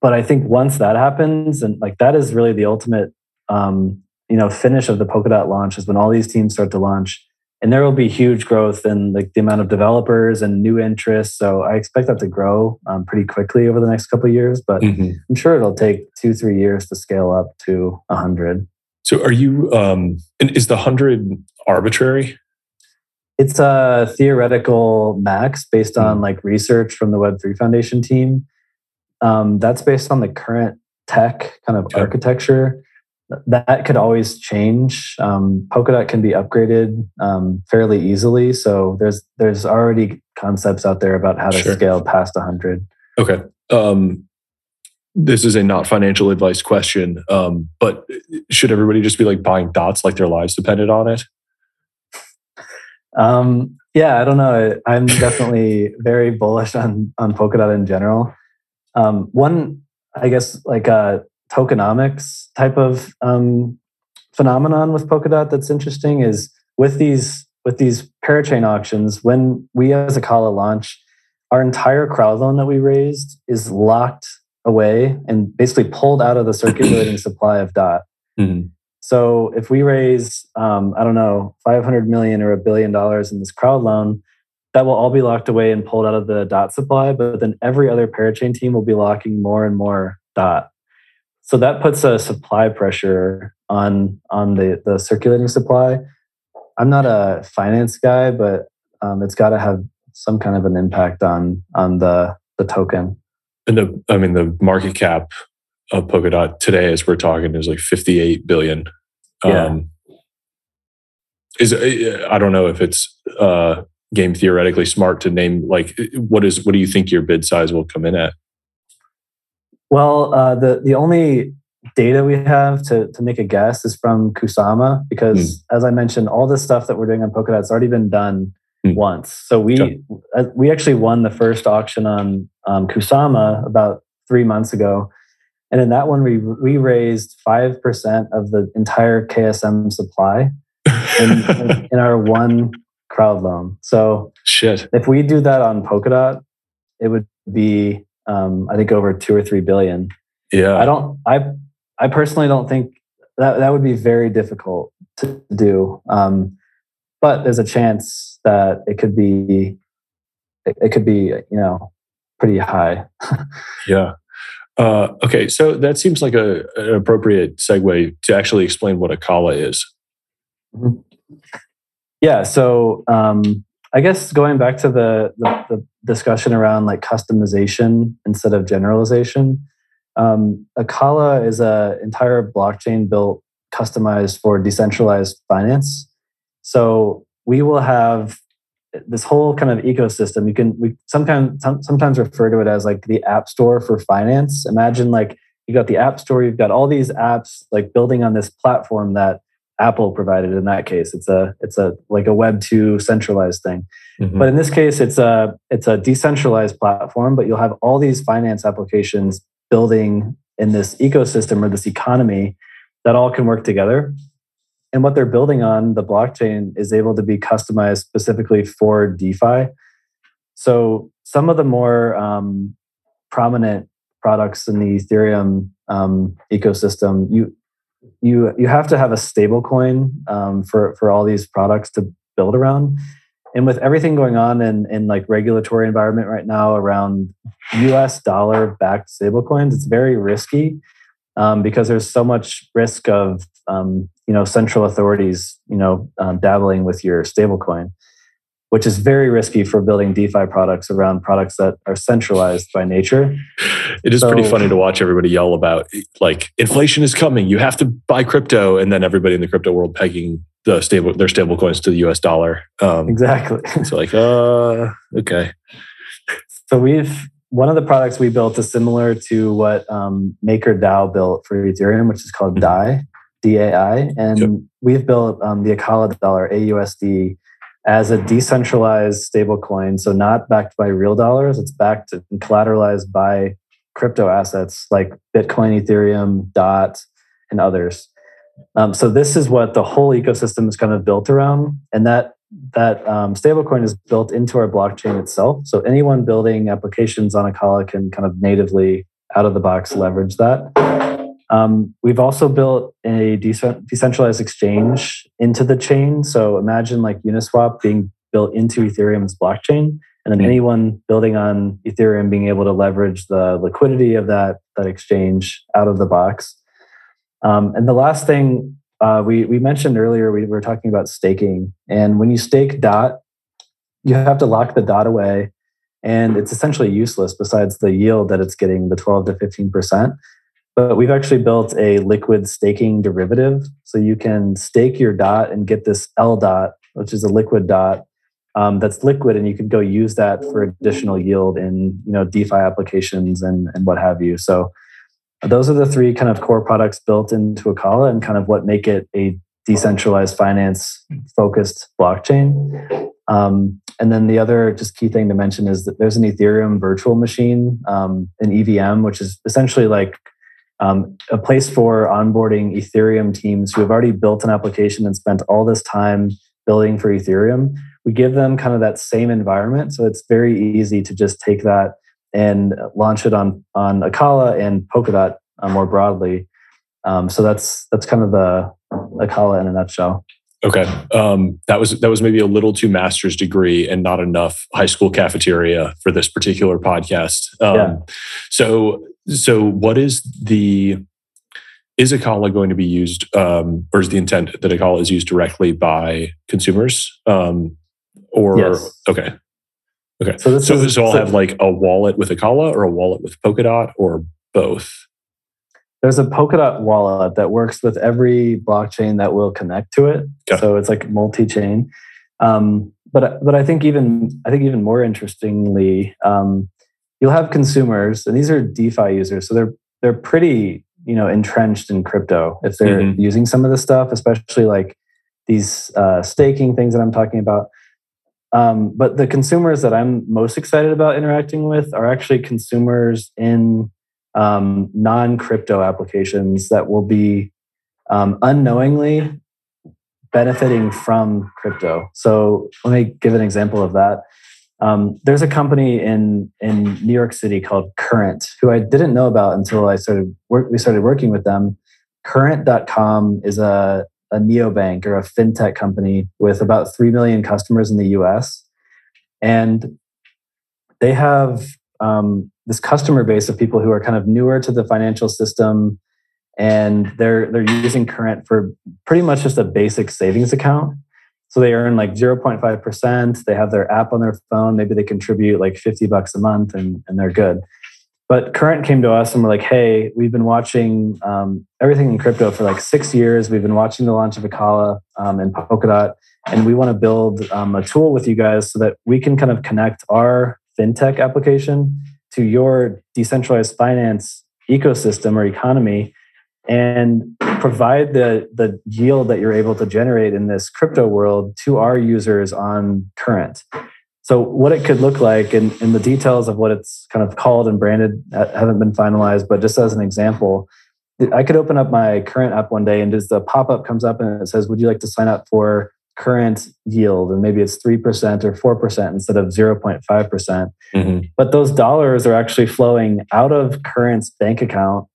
but I think once that happens, and like that is really the ultimate um, you know finish of the Polkadot launch is when all these teams start to launch, and there will be huge growth in like the amount of developers and new interests. So I expect that to grow um, pretty quickly over the next couple of years, but mm-hmm. I'm sure it'll take two three years to scale up to a hundred. So are you? Um, is the hundred arbitrary? It's a theoretical max based on mm-hmm. like research from the Web3 Foundation team. Um, that's based on the current tech kind of okay. architecture that could always change. Um, Polkadot can be upgraded um, fairly easily, so there's there's already concepts out there about how to sure. scale past 100. Okay. Um, this is a not financial advice question, um, but should everybody just be like buying dots like their lives depended on it? Um, yeah, I don't know. I'm definitely very bullish on on Polkadot in general. Um, one, I guess, like a uh, tokenomics type of um, phenomenon with Polkadot that's interesting is with these with these parachain auctions. When we as Acala launch, our entire crowd loan that we raised is locked away and basically pulled out of the circulating supply of DOT. Mm-hmm. So if we raise, um, I don't know, 500 million or a billion dollars in this crowd loan, that will all be locked away and pulled out of the DOT supply. But then every other parachain team will be locking more and more DOT. So that puts a supply pressure on on the the circulating supply. I'm not a finance guy, but um, it's got to have some kind of an impact on on the the token. And the I mean the market cap of Polkadot today, as we're talking, is like 58 billion. Yeah. Um, is I don't know if it's uh, game theoretically smart to name like what is what do you think your bid size will come in at? Well, uh, the the only data we have to to make a guess is from Kusama because, mm. as I mentioned, all the stuff that we're doing on Polkadot's already been done mm. once. So we uh, we actually won the first auction on um, Kusama about three months ago, and in that one, we we raised five percent of the entire KSM supply in, in, our one crowd loan. So shit. If we do that on Polkadot, it would be um, I think over two or three billion. Yeah. I don't. I I personally don't think that that would be very difficult to do. Um, but there's a chance that it could be it, it could be you know pretty high. yeah. Uh, okay, so that seems like a, an appropriate segue to actually explain what Acala is. Mm-hmm. Yeah, so um, I guess going back to the, the, the, discussion around like customization instead of generalization, um, Acala is an entire blockchain built customized for decentralized finance. So we will have this whole kind of ecosystem you can we sometimes sometimes refer to it as like the app store for finance. Imagine like you got the app store you've got all these apps like building on this platform that apple provided in that case. It's a it's a like a web 2 centralized thing. Mm-hmm. but in this case it's a it's a decentralized platform but you'll have all these finance applications building in this ecosystem or this economy that all can work together and what they're building on the blockchain is able to be customized specifically for defi. So some of the more um, prominent products in the ethereum um, ecosystem you you you have to have a stable coin um, for for all these products to build around. And with everything going on in in like regulatory environment right now around us dollar backed stablecoins it's very risky um, because there's so much risk of um, you know central authorities you know um, dabbling with your stablecoin which is very risky for building defi products around products that are centralized by nature it is so, pretty funny to watch everybody yell about like inflation is coming you have to buy crypto and then everybody in the crypto world pegging the stable their stable coins to the us dollar um, exactly it's like uh okay so we've one of the products we built is similar to what um, MakerDAO built for Ethereum, which is called mm-hmm. DAI. DAI, and yep. we've built um, the Acala dollar AUSD as a decentralized stablecoin. So not backed by real dollars, it's backed and collateralized by crypto assets like Bitcoin, Ethereum, DOT, and others. Um, so this is what the whole ecosystem is kind of built around, and that that um, stablecoin is built into our blockchain itself. So anyone building applications on Acala can kind of natively out of the box leverage that. Um, we've also built a decentralized exchange into the chain. So imagine like Uniswap being built into Ethereum's blockchain, and then mm-hmm. anyone building on Ethereum being able to leverage the liquidity of that that exchange out of the box. Um, and the last thing uh, we we mentioned earlier, we were talking about staking, and when you stake DOT, you have to lock the DOT away, and it's essentially useless besides the yield that it's getting, the twelve to fifteen percent but we've actually built a liquid staking derivative. So you can stake your dot and get this L dot, which is a liquid dot um, that's liquid, and you could go use that for additional yield in you know DeFi applications and and what have you. So those are the three kind of core products built into Acala and kind of what make it a decentralized finance focused blockchain. Um, and then the other just key thing to mention is that there's an Ethereum virtual machine, um, an EVM, which is essentially like um, a place for onboarding Ethereum teams who have already built an application and spent all this time building for Ethereum. We give them kind of that same environment. So it's very easy to just take that and launch it on, on Acala and Polkadot uh, more broadly. Um, so that's that's kind of the Acala in a nutshell. Okay, um, that was that was maybe a little too master's degree and not enough high school cafeteria for this particular podcast. Um, yeah. So so what is the is Acala going to be used, um, or is the intent that Acala is used directly by consumers? Um, or yes. okay, okay. So, so, is, so I'll so, have like a wallet with Acala or a wallet with Polkadot or both. There's a Polkadot wallet that works with every blockchain that will connect to it. Okay. So it's like multi-chain. Um, but but I think even I think even more interestingly, um, you'll have consumers, and these are DeFi users, so they're they're pretty you know entrenched in crypto if they're mm-hmm. using some of the stuff, especially like these uh, staking things that I'm talking about. Um, but the consumers that I'm most excited about interacting with are actually consumers in um, non crypto applications that will be um, unknowingly benefiting from crypto. So let me give an example of that. Um, there's a company in in New York City called Current, who I didn't know about until I started work. We started working with them. Current.com is a a neobank or a fintech company with about three million customers in the U.S. and they have um, this customer base of people who are kind of newer to the financial system and they're they're using current for pretty much just a basic savings account. So they earn like 0.5% they have their app on their phone. Maybe they contribute like 50 bucks a month and, and they're good. But current came to us and we're like hey we've been watching um, everything in crypto for like six years. We've been watching the launch of Acala um, and polkadot and we want to build um, a tool with you guys so that we can kind of connect our fintech application to your decentralized finance ecosystem or economy and provide the, the yield that you're able to generate in this crypto world to our users on current. So, what it could look like, and, and the details of what it's kind of called and branded haven't been finalized, but just as an example, I could open up my current app one day and just the pop up comes up and it says, Would you like to sign up for current yield and maybe it's 3% or 4% instead of 0.5%. percent mm hmm But those dollars are actually flowing out of current's bank account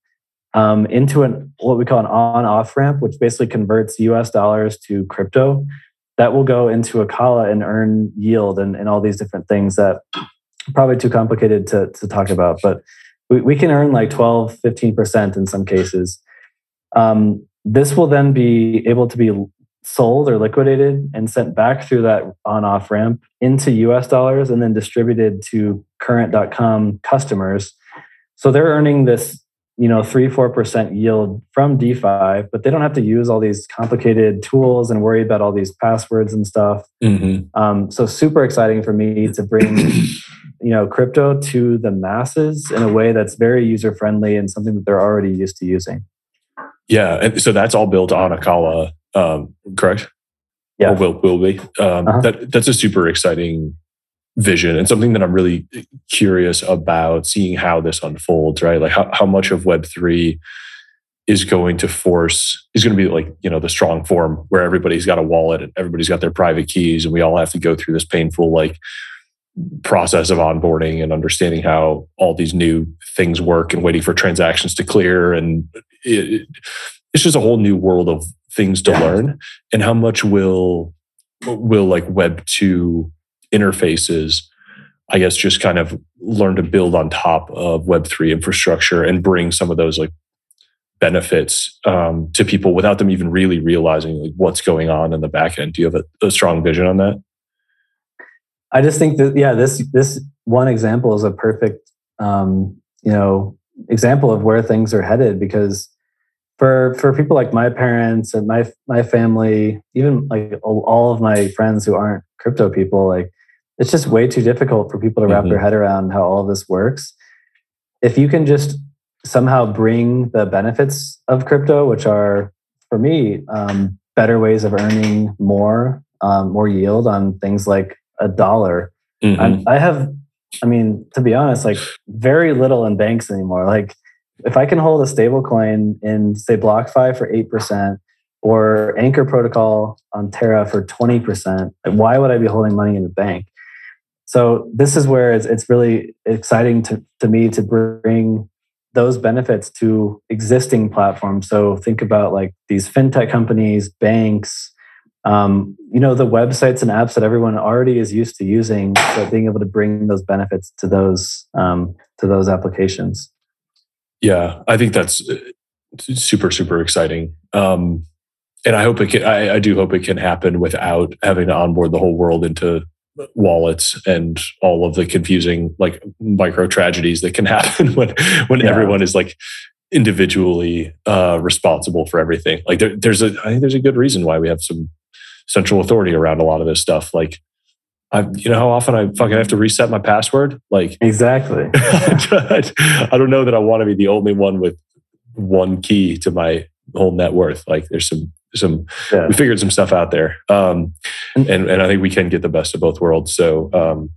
um, into an what we call an on-off ramp, which basically converts US dollars to crypto. That will go into Acala and earn yield and, and all these different things that probably too complicated to, to talk about. But we, we can earn like 12, 15% in some cases. Um, this will then be able to be sold or liquidated and sent back through that on off ramp into US dollars and then distributed to current.com customers. So they're earning this, you know, three, 4% yield from DeFi, but they don't have to use all these complicated tools and worry about all these passwords and stuff. Mm-hmm. Um, so super exciting for me to bring, you know, crypto to the masses in a way that's very user friendly and something that they're already used to using. Yeah. And so that's all built on Acala um, correct? Yeah, or will will be. Um, uh-huh. That that's a super exciting vision and something that I'm really curious about seeing how this unfolds. Right, like how how much of Web three is going to force is going to be like you know the strong form where everybody's got a wallet and everybody's got their private keys and we all have to go through this painful like process of onboarding and understanding how all these new things work and waiting for transactions to clear and it, it's just a whole new world of things to yeah. learn and how much will will like web 2 interfaces i guess just kind of learn to build on top of web 3 infrastructure and bring some of those like benefits um, to people without them even really realizing like what's going on in the back end do you have a, a strong vision on that i just think that yeah this this one example is a perfect um, you know example of where things are headed because for for people like my parents and my my family, even like all of my friends who aren't crypto people, like it's just way too difficult for people to wrap mm-hmm. their head around how all this works. If you can just somehow bring the benefits of crypto, which are for me um, better ways of earning more um, more yield on things like a dollar. Mm-hmm. I have, I mean, to be honest, like very little in banks anymore. Like if I can hold a stable coin in say BlockFi for 8% or Anchor Protocol on Terra for 20%, why would I be holding money in the bank? So this is where it's, it's really exciting to, to me to bring those benefits to existing platforms. So think about like these fintech companies, banks, um, you know, the websites and apps that everyone already is used to using, but being able to bring those benefits to those um, to those applications. Yeah, I think that's uh, super super exciting. Um, and I hope it can. I, I do hope it can happen without having to onboard the whole world into wallets and all of the confusing like micro tragedies that can happen when when yeah. everyone is like individually uh, responsible for everything. Like there, there's a I think there's a good reason why we have some central authority around a lot of this stuff. Like I, you know how often I fucking have to reset my password? Like exactly. I don't know that I want to be the only one with one key to my whole net worth. Like there's some some yeah. we figured some stuff out there, um, and and I think we can get the best of both worlds. So um,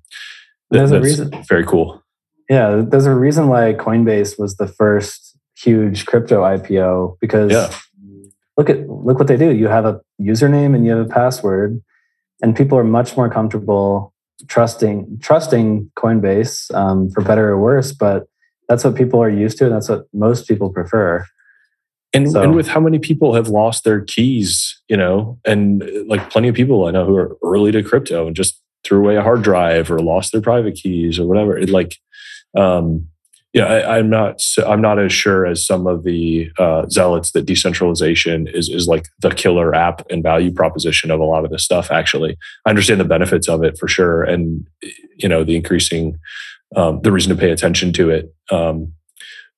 there's a reason. Very cool. Yeah, there's a reason why Coinbase was the first huge crypto IPO because yeah. look at look what they do. You have a username and you have a password and people are much more comfortable trusting trusting Coinbase um, for better or worse. But that's what people are used to, and that's what most people prefer. And, so, and with how many people have lost their keys, you know, and like plenty of people I know who are early to crypto and just threw away a hard drive or lost their private keys or whatever. It like, um, yeah, I, am not. I'm not as sure as some of the uh, zealots that decentralization is is like the killer app and value proposition of a lot of this stuff. Actually, I understand the benefits of it for sure, and you know the increasing um, the reason to pay attention to it. Um,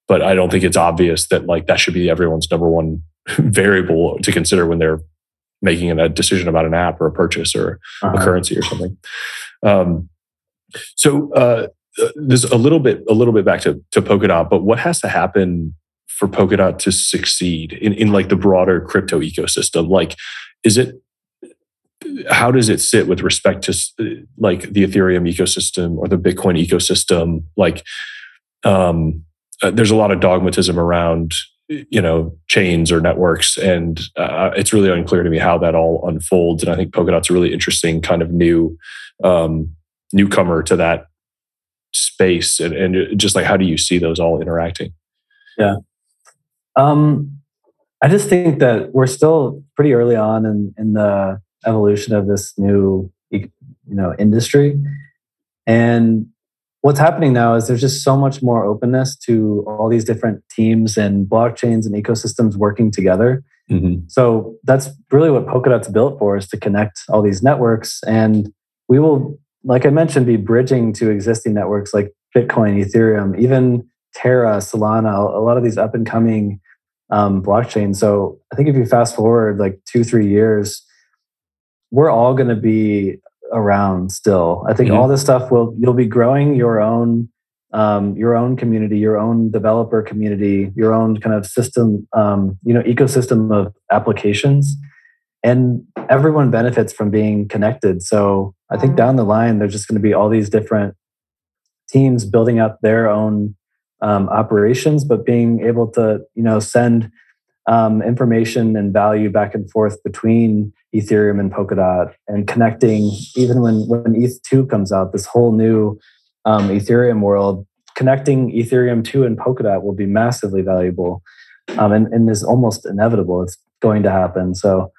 but I don't think it's obvious that like that should be everyone's number one variable to consider when they're making a decision about an app or a purchase or uh-huh. a currency or something. Um, so uh, there's a little bit a little bit back to, to Polkadot, but what has to happen for Polkadot to succeed in, in like the broader crypto ecosystem? Like, is it how does it sit with respect to like the Ethereum ecosystem or the Bitcoin ecosystem? Like, um, uh, there's a lot of dogmatism around you know chains or networks, and uh, it's really unclear to me how that all unfolds. And I think Polkadot's a really interesting kind of new um, newcomer to that space and, and just like how do you see those all interacting? Yeah. Um i just think that we're still pretty early on in in the evolution of this new you know industry. And what's happening now is there's just so much more openness to all these different teams and blockchains and ecosystems working together. Mm-hmm. so that's really what polkadot's built for is to connect all these networks. And we will like I mentioned, be bridging to existing networks like Bitcoin, Ethereum, even Terra, Solana, a lot of these up and coming um, blockchains. So I think if you fast forward like two, three years, we're all going to be around still. I think mm-hmm. all this stuff will you'll be growing your own um, your own community, your own developer community, your own kind of system, um, you know, ecosystem of applications and everyone benefits from being connected. So I think down the line, there's just going to be all these different teams building up their own um, operations, but being able to, you know, send um, information and value back and forth between Ethereum and Polkadot, and connecting. Even when when ETH two comes out, this whole new um, Ethereum world, connecting Ethereum two and Polkadot will be massively valuable, um, and, and is almost inevitable. It's going to happen. So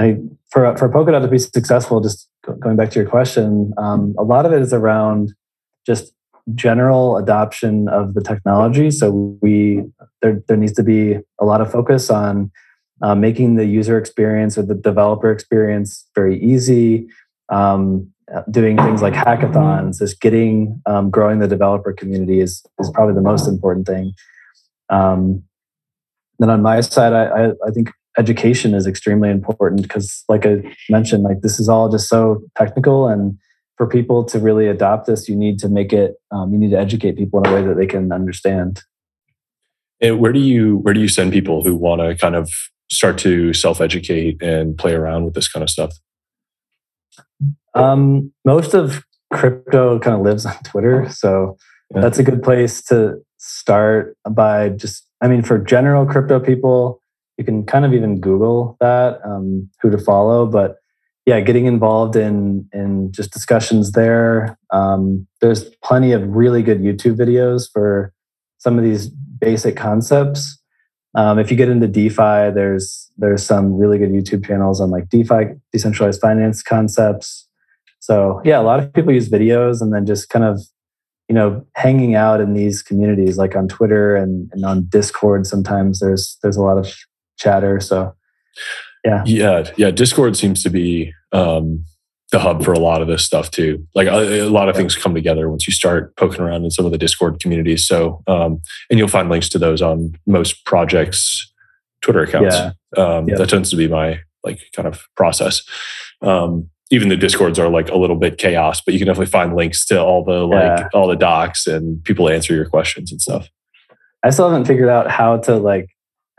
I for for Polkadot to be successful, just going back to your question, um, a lot of it is around just general adoption of the technology. So we there there needs to be a lot of focus on uh, making the user experience or the developer experience very easy. Um, doing things like hackathons, just getting um, growing the developer community is is probably the most important thing. Um, then on my side, I, I, I think education is extremely important because, like I mentioned, like this is all just so technical, and for people to really adopt this, you need to make it. Um, you need to educate people in a way that they can understand. And where do you where do you send people who want to kind of start to self educate and play around with this kind of stuff? Um, most of crypto kind of lives on Twitter, so yeah. that's a good place to start by just. I mean, for general crypto people, you can kind of even Google that um, who to follow, but yeah, getting involved in in just discussions there. Um, there's plenty of really good YouTube videos for some of these basic concepts. Um, if you get into DeFi, there's there's some really good YouTube channels on like DeFi, decentralized finance concepts. So yeah, a lot of people use videos and then just kind of you know hanging out in these communities like on Twitter and, and on Discord. Sometimes there's there's a lot of chatter. So yeah, yeah, yeah. Discord seems to be um, the hub for a lot of this stuff too. Like a, a lot of things come together once you start poking around in some of the Discord communities. So, um, and you'll find links to those on most projects' Twitter accounts. Yeah. Um, yeah. That tends to be my like kind of process. Um, even the discords are like a little bit chaos, but you can definitely find links to all the like yeah. all the docs and people answer your questions and stuff. I still haven't figured out how to like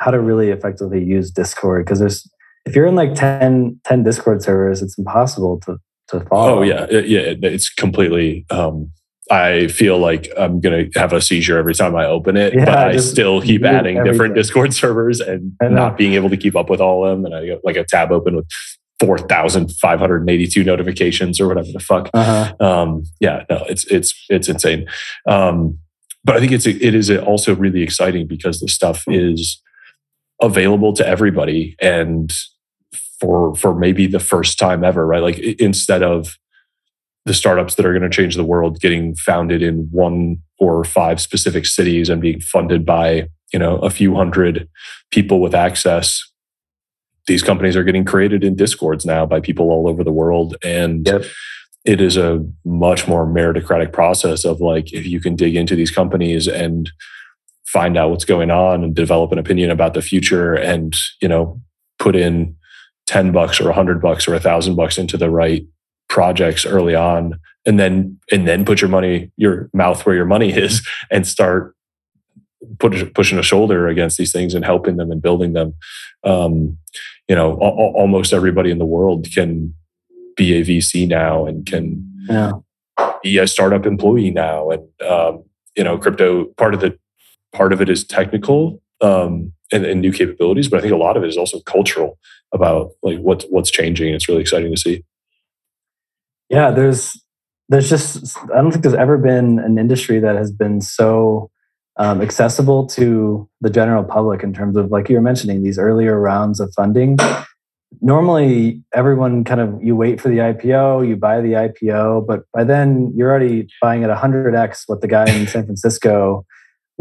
how to really effectively use Discord because there's if you're in like 10, 10 Discord servers, it's impossible to to follow. Oh yeah, yeah, it's completely. Um, I feel like I'm gonna have a seizure every time I open it, yeah, but I still keep adding everything. different Discord servers and not being able to keep up with all of them. And I got like a tab open with 4,582 notifications or whatever the fuck. Uh-huh. Um, yeah, no, it's it's it's insane. Um, but I think it's it is also really exciting because the stuff is available to everybody and for for maybe the first time ever right like instead of the startups that are going to change the world getting founded in one or five specific cities and being funded by you know a few hundred people with access these companies are getting created in discords now by people all over the world and yep. it is a much more meritocratic process of like if you can dig into these companies and find out what's going on and develop an opinion about the future and you know put in 10 bucks or 100 bucks or a thousand bucks into the right projects early on and then and then put your money your mouth where your money is and start put, pushing a shoulder against these things and helping them and building them um, you know almost everybody in the world can be a vc now and can yeah. be a startup employee now and um, you know crypto part of the part of it is technical um, and, and, new capabilities, but I think a lot of it is also cultural about like what's what's changing. It's really exciting to see. Yeah, there's there's just I don't think there's ever been an industry that has been so um, accessible to the general public in terms of like you were mentioning these earlier rounds of funding. Normally, everyone kind of you wait for the IPO, you buy the IPO, but by then you're already buying at 100x what the guy in San Francisco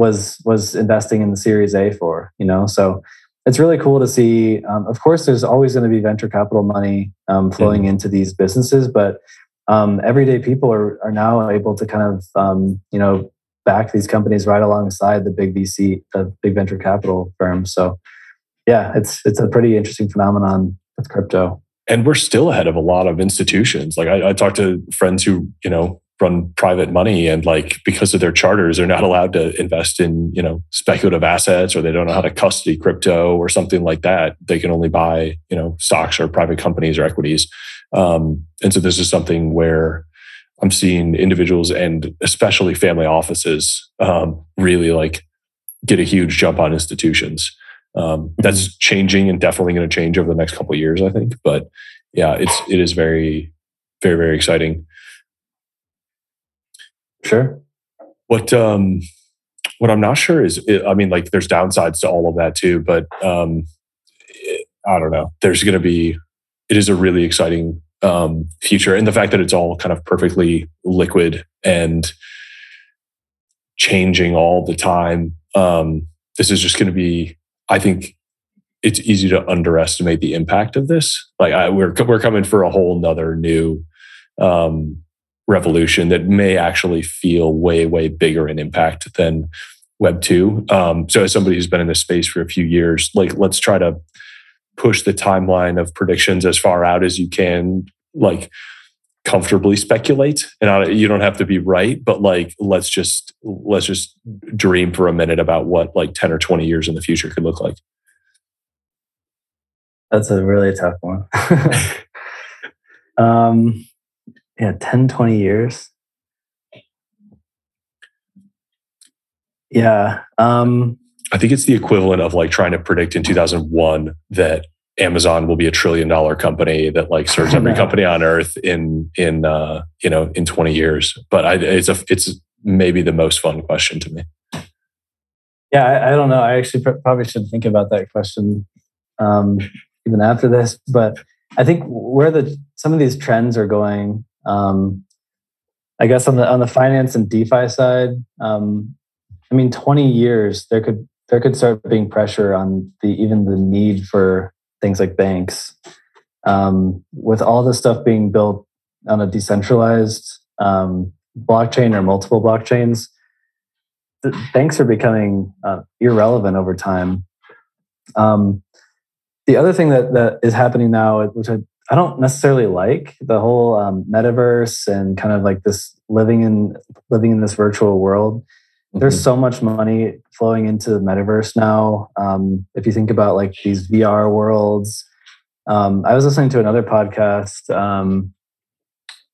was was investing in the Series A for. You know, so it's really cool to see. Um, of course, there's always going to be venture capital money um, flowing mm-hmm. into these businesses, but um, everyday people are are now able to kind of um, you know back these companies right alongside the big VC, the big venture capital firms. So yeah, it's it's a pretty interesting phenomenon with crypto. And we're still ahead of a lot of institutions. Like I, I talked to friends who you know run private money and like because of their charters they're not allowed to invest in you know speculative assets or they don't know how to custody crypto or something like that. They can only buy you know stocks or private companies or equities. Um, and so this is something where i'm seeing individuals and especially family offices um, really like get a huge jump on institutions. Um, that's mm-hmm. changing and definitely going to change over the next couple of years i think. But yeah it's it is very very very exciting Sure. What um what I'm not sure is I mean like there's downsides to all of that too, but um I don't know. There's going to be it is a really exciting um future and the fact that it's all kind of perfectly liquid and changing all the time um this is just going to be I think it's easy to underestimate the impact of this. Like I, we're we're coming for a whole nother new um, revolution that may actually feel way way bigger in impact than Web two. Um, so as somebody who's been in this space for a few years, like let's try to push the timeline of predictions as far out as you can, like comfortably speculate. And I, you don't have to be right, but like let's just let's just dream for a minute about what like ten or twenty years in the future could look like. That's a really tough one. um, yeah, 10, 20 years. Yeah. Um, I think it's the equivalent of like trying to predict in 2001 that Amazon will be a trillion dollar company that like serves every company on earth in in uh, you know in 20 years. But I, it's a it's maybe the most fun question to me. Yeah, I, I don't know. I actually pr- probably should think about that question um, even after this. But I think where the some of these trends are going, um, I guess on the on the finance and DeFi side, um, I mean, 20 years there could there could start being pressure on the even the need for things like banks. Um, with all this stuff being built on a decentralized um, blockchain or multiple blockchains, banks are becoming uh, irrelevant over time. Um, the other thing that that is happening now, which I, I don't necessarily like, the whole um, metaverse and kind of like this living in living in this virtual world. Mm-hmm. There's so much money flowing into the metaverse now. Um, if you think about like these VR worlds, um, I was listening to another podcast um,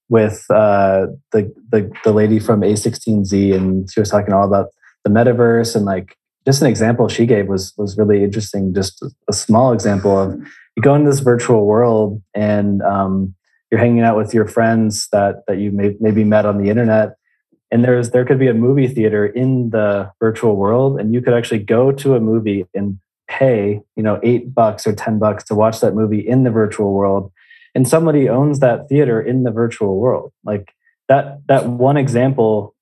with uh, the, the the lady from A16Z, and she was talking all about the metaverse and like just an example she gave was was really interesting. Just a small example of you go into this virtual world and um, you're hanging out with your friends that that you may, maybe met on the internet, and there's there could be a movie theater in the virtual world, and you could actually go to a movie and pay you know eight bucks or ten bucks to watch that movie in the virtual world, and somebody owns that theater in the virtual world. Like that that one example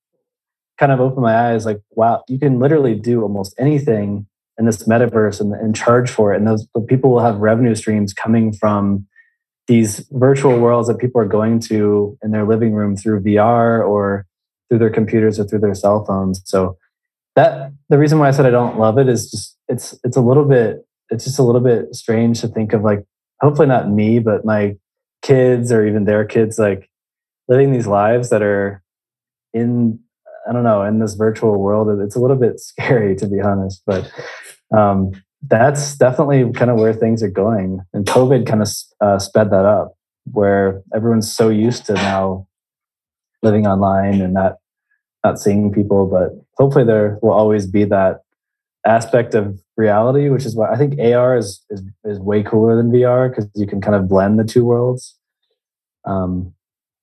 kind of opened my eyes like wow you can literally do almost anything in this metaverse and, and charge for it and those people will have revenue streams coming from these virtual worlds that people are going to in their living room through VR or through their computers or through their cell phones. So that the reason why I said I don't love it is just it's it's a little bit it's just a little bit strange to think of like hopefully not me but my kids or even their kids like living these lives that are in I don't know, in this virtual world, it's a little bit scary to be honest. But um, that's definitely kind of where things are going. And COVID kind of uh, sped that up, where everyone's so used to now living online and not not seeing people. But hopefully, there will always be that aspect of reality, which is why I think AR is is, is way cooler than VR because you can kind of blend the two worlds. Um,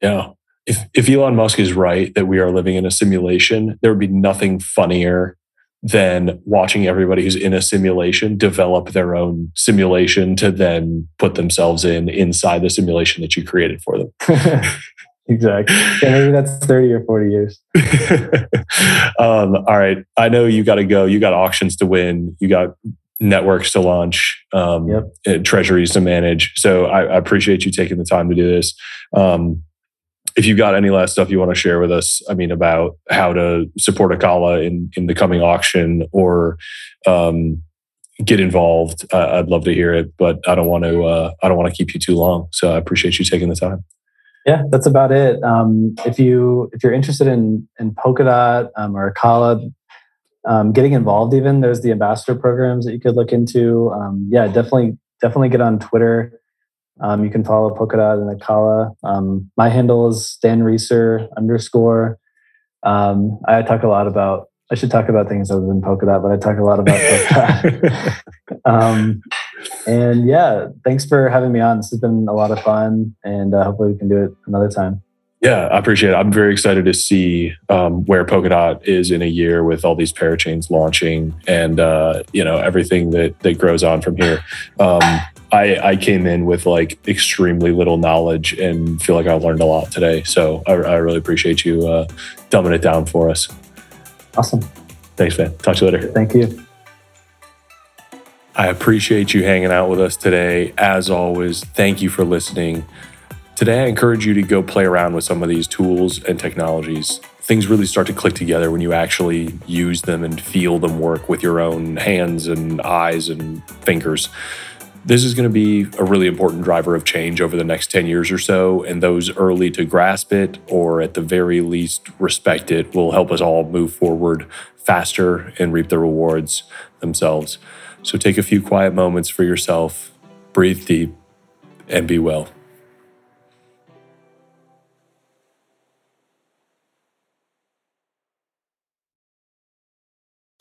yeah, if if Elon Musk is right that we are living in a simulation, there would be nothing funnier than watching everybody who's in a simulation develop their own simulation to then put themselves in inside the simulation that you created for them. exactly. Yeah, maybe that's 30 or 40 years. um, all right. I know you got to go. You got auctions to win. You got networks to launch, um, yep. treasuries to manage. So I, I, appreciate you taking the time to do this. Um, if you've got any last stuff you want to share with us, I mean, about how to support Acala in, in the coming auction or um, get involved, uh, I'd love to hear it. But I don't want to. Uh, I don't want to keep you too long. So I appreciate you taking the time. Yeah, that's about it. Um, if you if you're interested in in Polkadot um, or Acala, um, getting involved, even there's the ambassador programs that you could look into. Um, yeah, definitely definitely get on Twitter. Um, you can follow Polkadot and Acala. Um, my handle is Dan Reecer underscore. Um, I talk a lot about, I should talk about things other than Polkadot, but I talk a lot about Polkadot. um, and yeah, thanks for having me on. This has been a lot of fun and uh, hopefully we can do it another time. Yeah, I appreciate it. I'm very excited to see um, where Polkadot is in a year with all these parachains launching and uh, you know everything that that grows on from here. Um, I, I came in with like extremely little knowledge and feel like I learned a lot today. So I, I really appreciate you uh, dumbing it down for us. Awesome. Thanks, man. Talk to you later. Thank you. I appreciate you hanging out with us today. As always, thank you for listening. Today, I encourage you to go play around with some of these tools and technologies things really start to click together when you actually use them and feel them work with your own hands and eyes and fingers. This is going to be a really important driver of change over the next 10 years or so, and those early to grasp it or at the very least respect it will help us all move forward faster and reap the rewards themselves. So take a few quiet moments for yourself, breathe deep, and be well.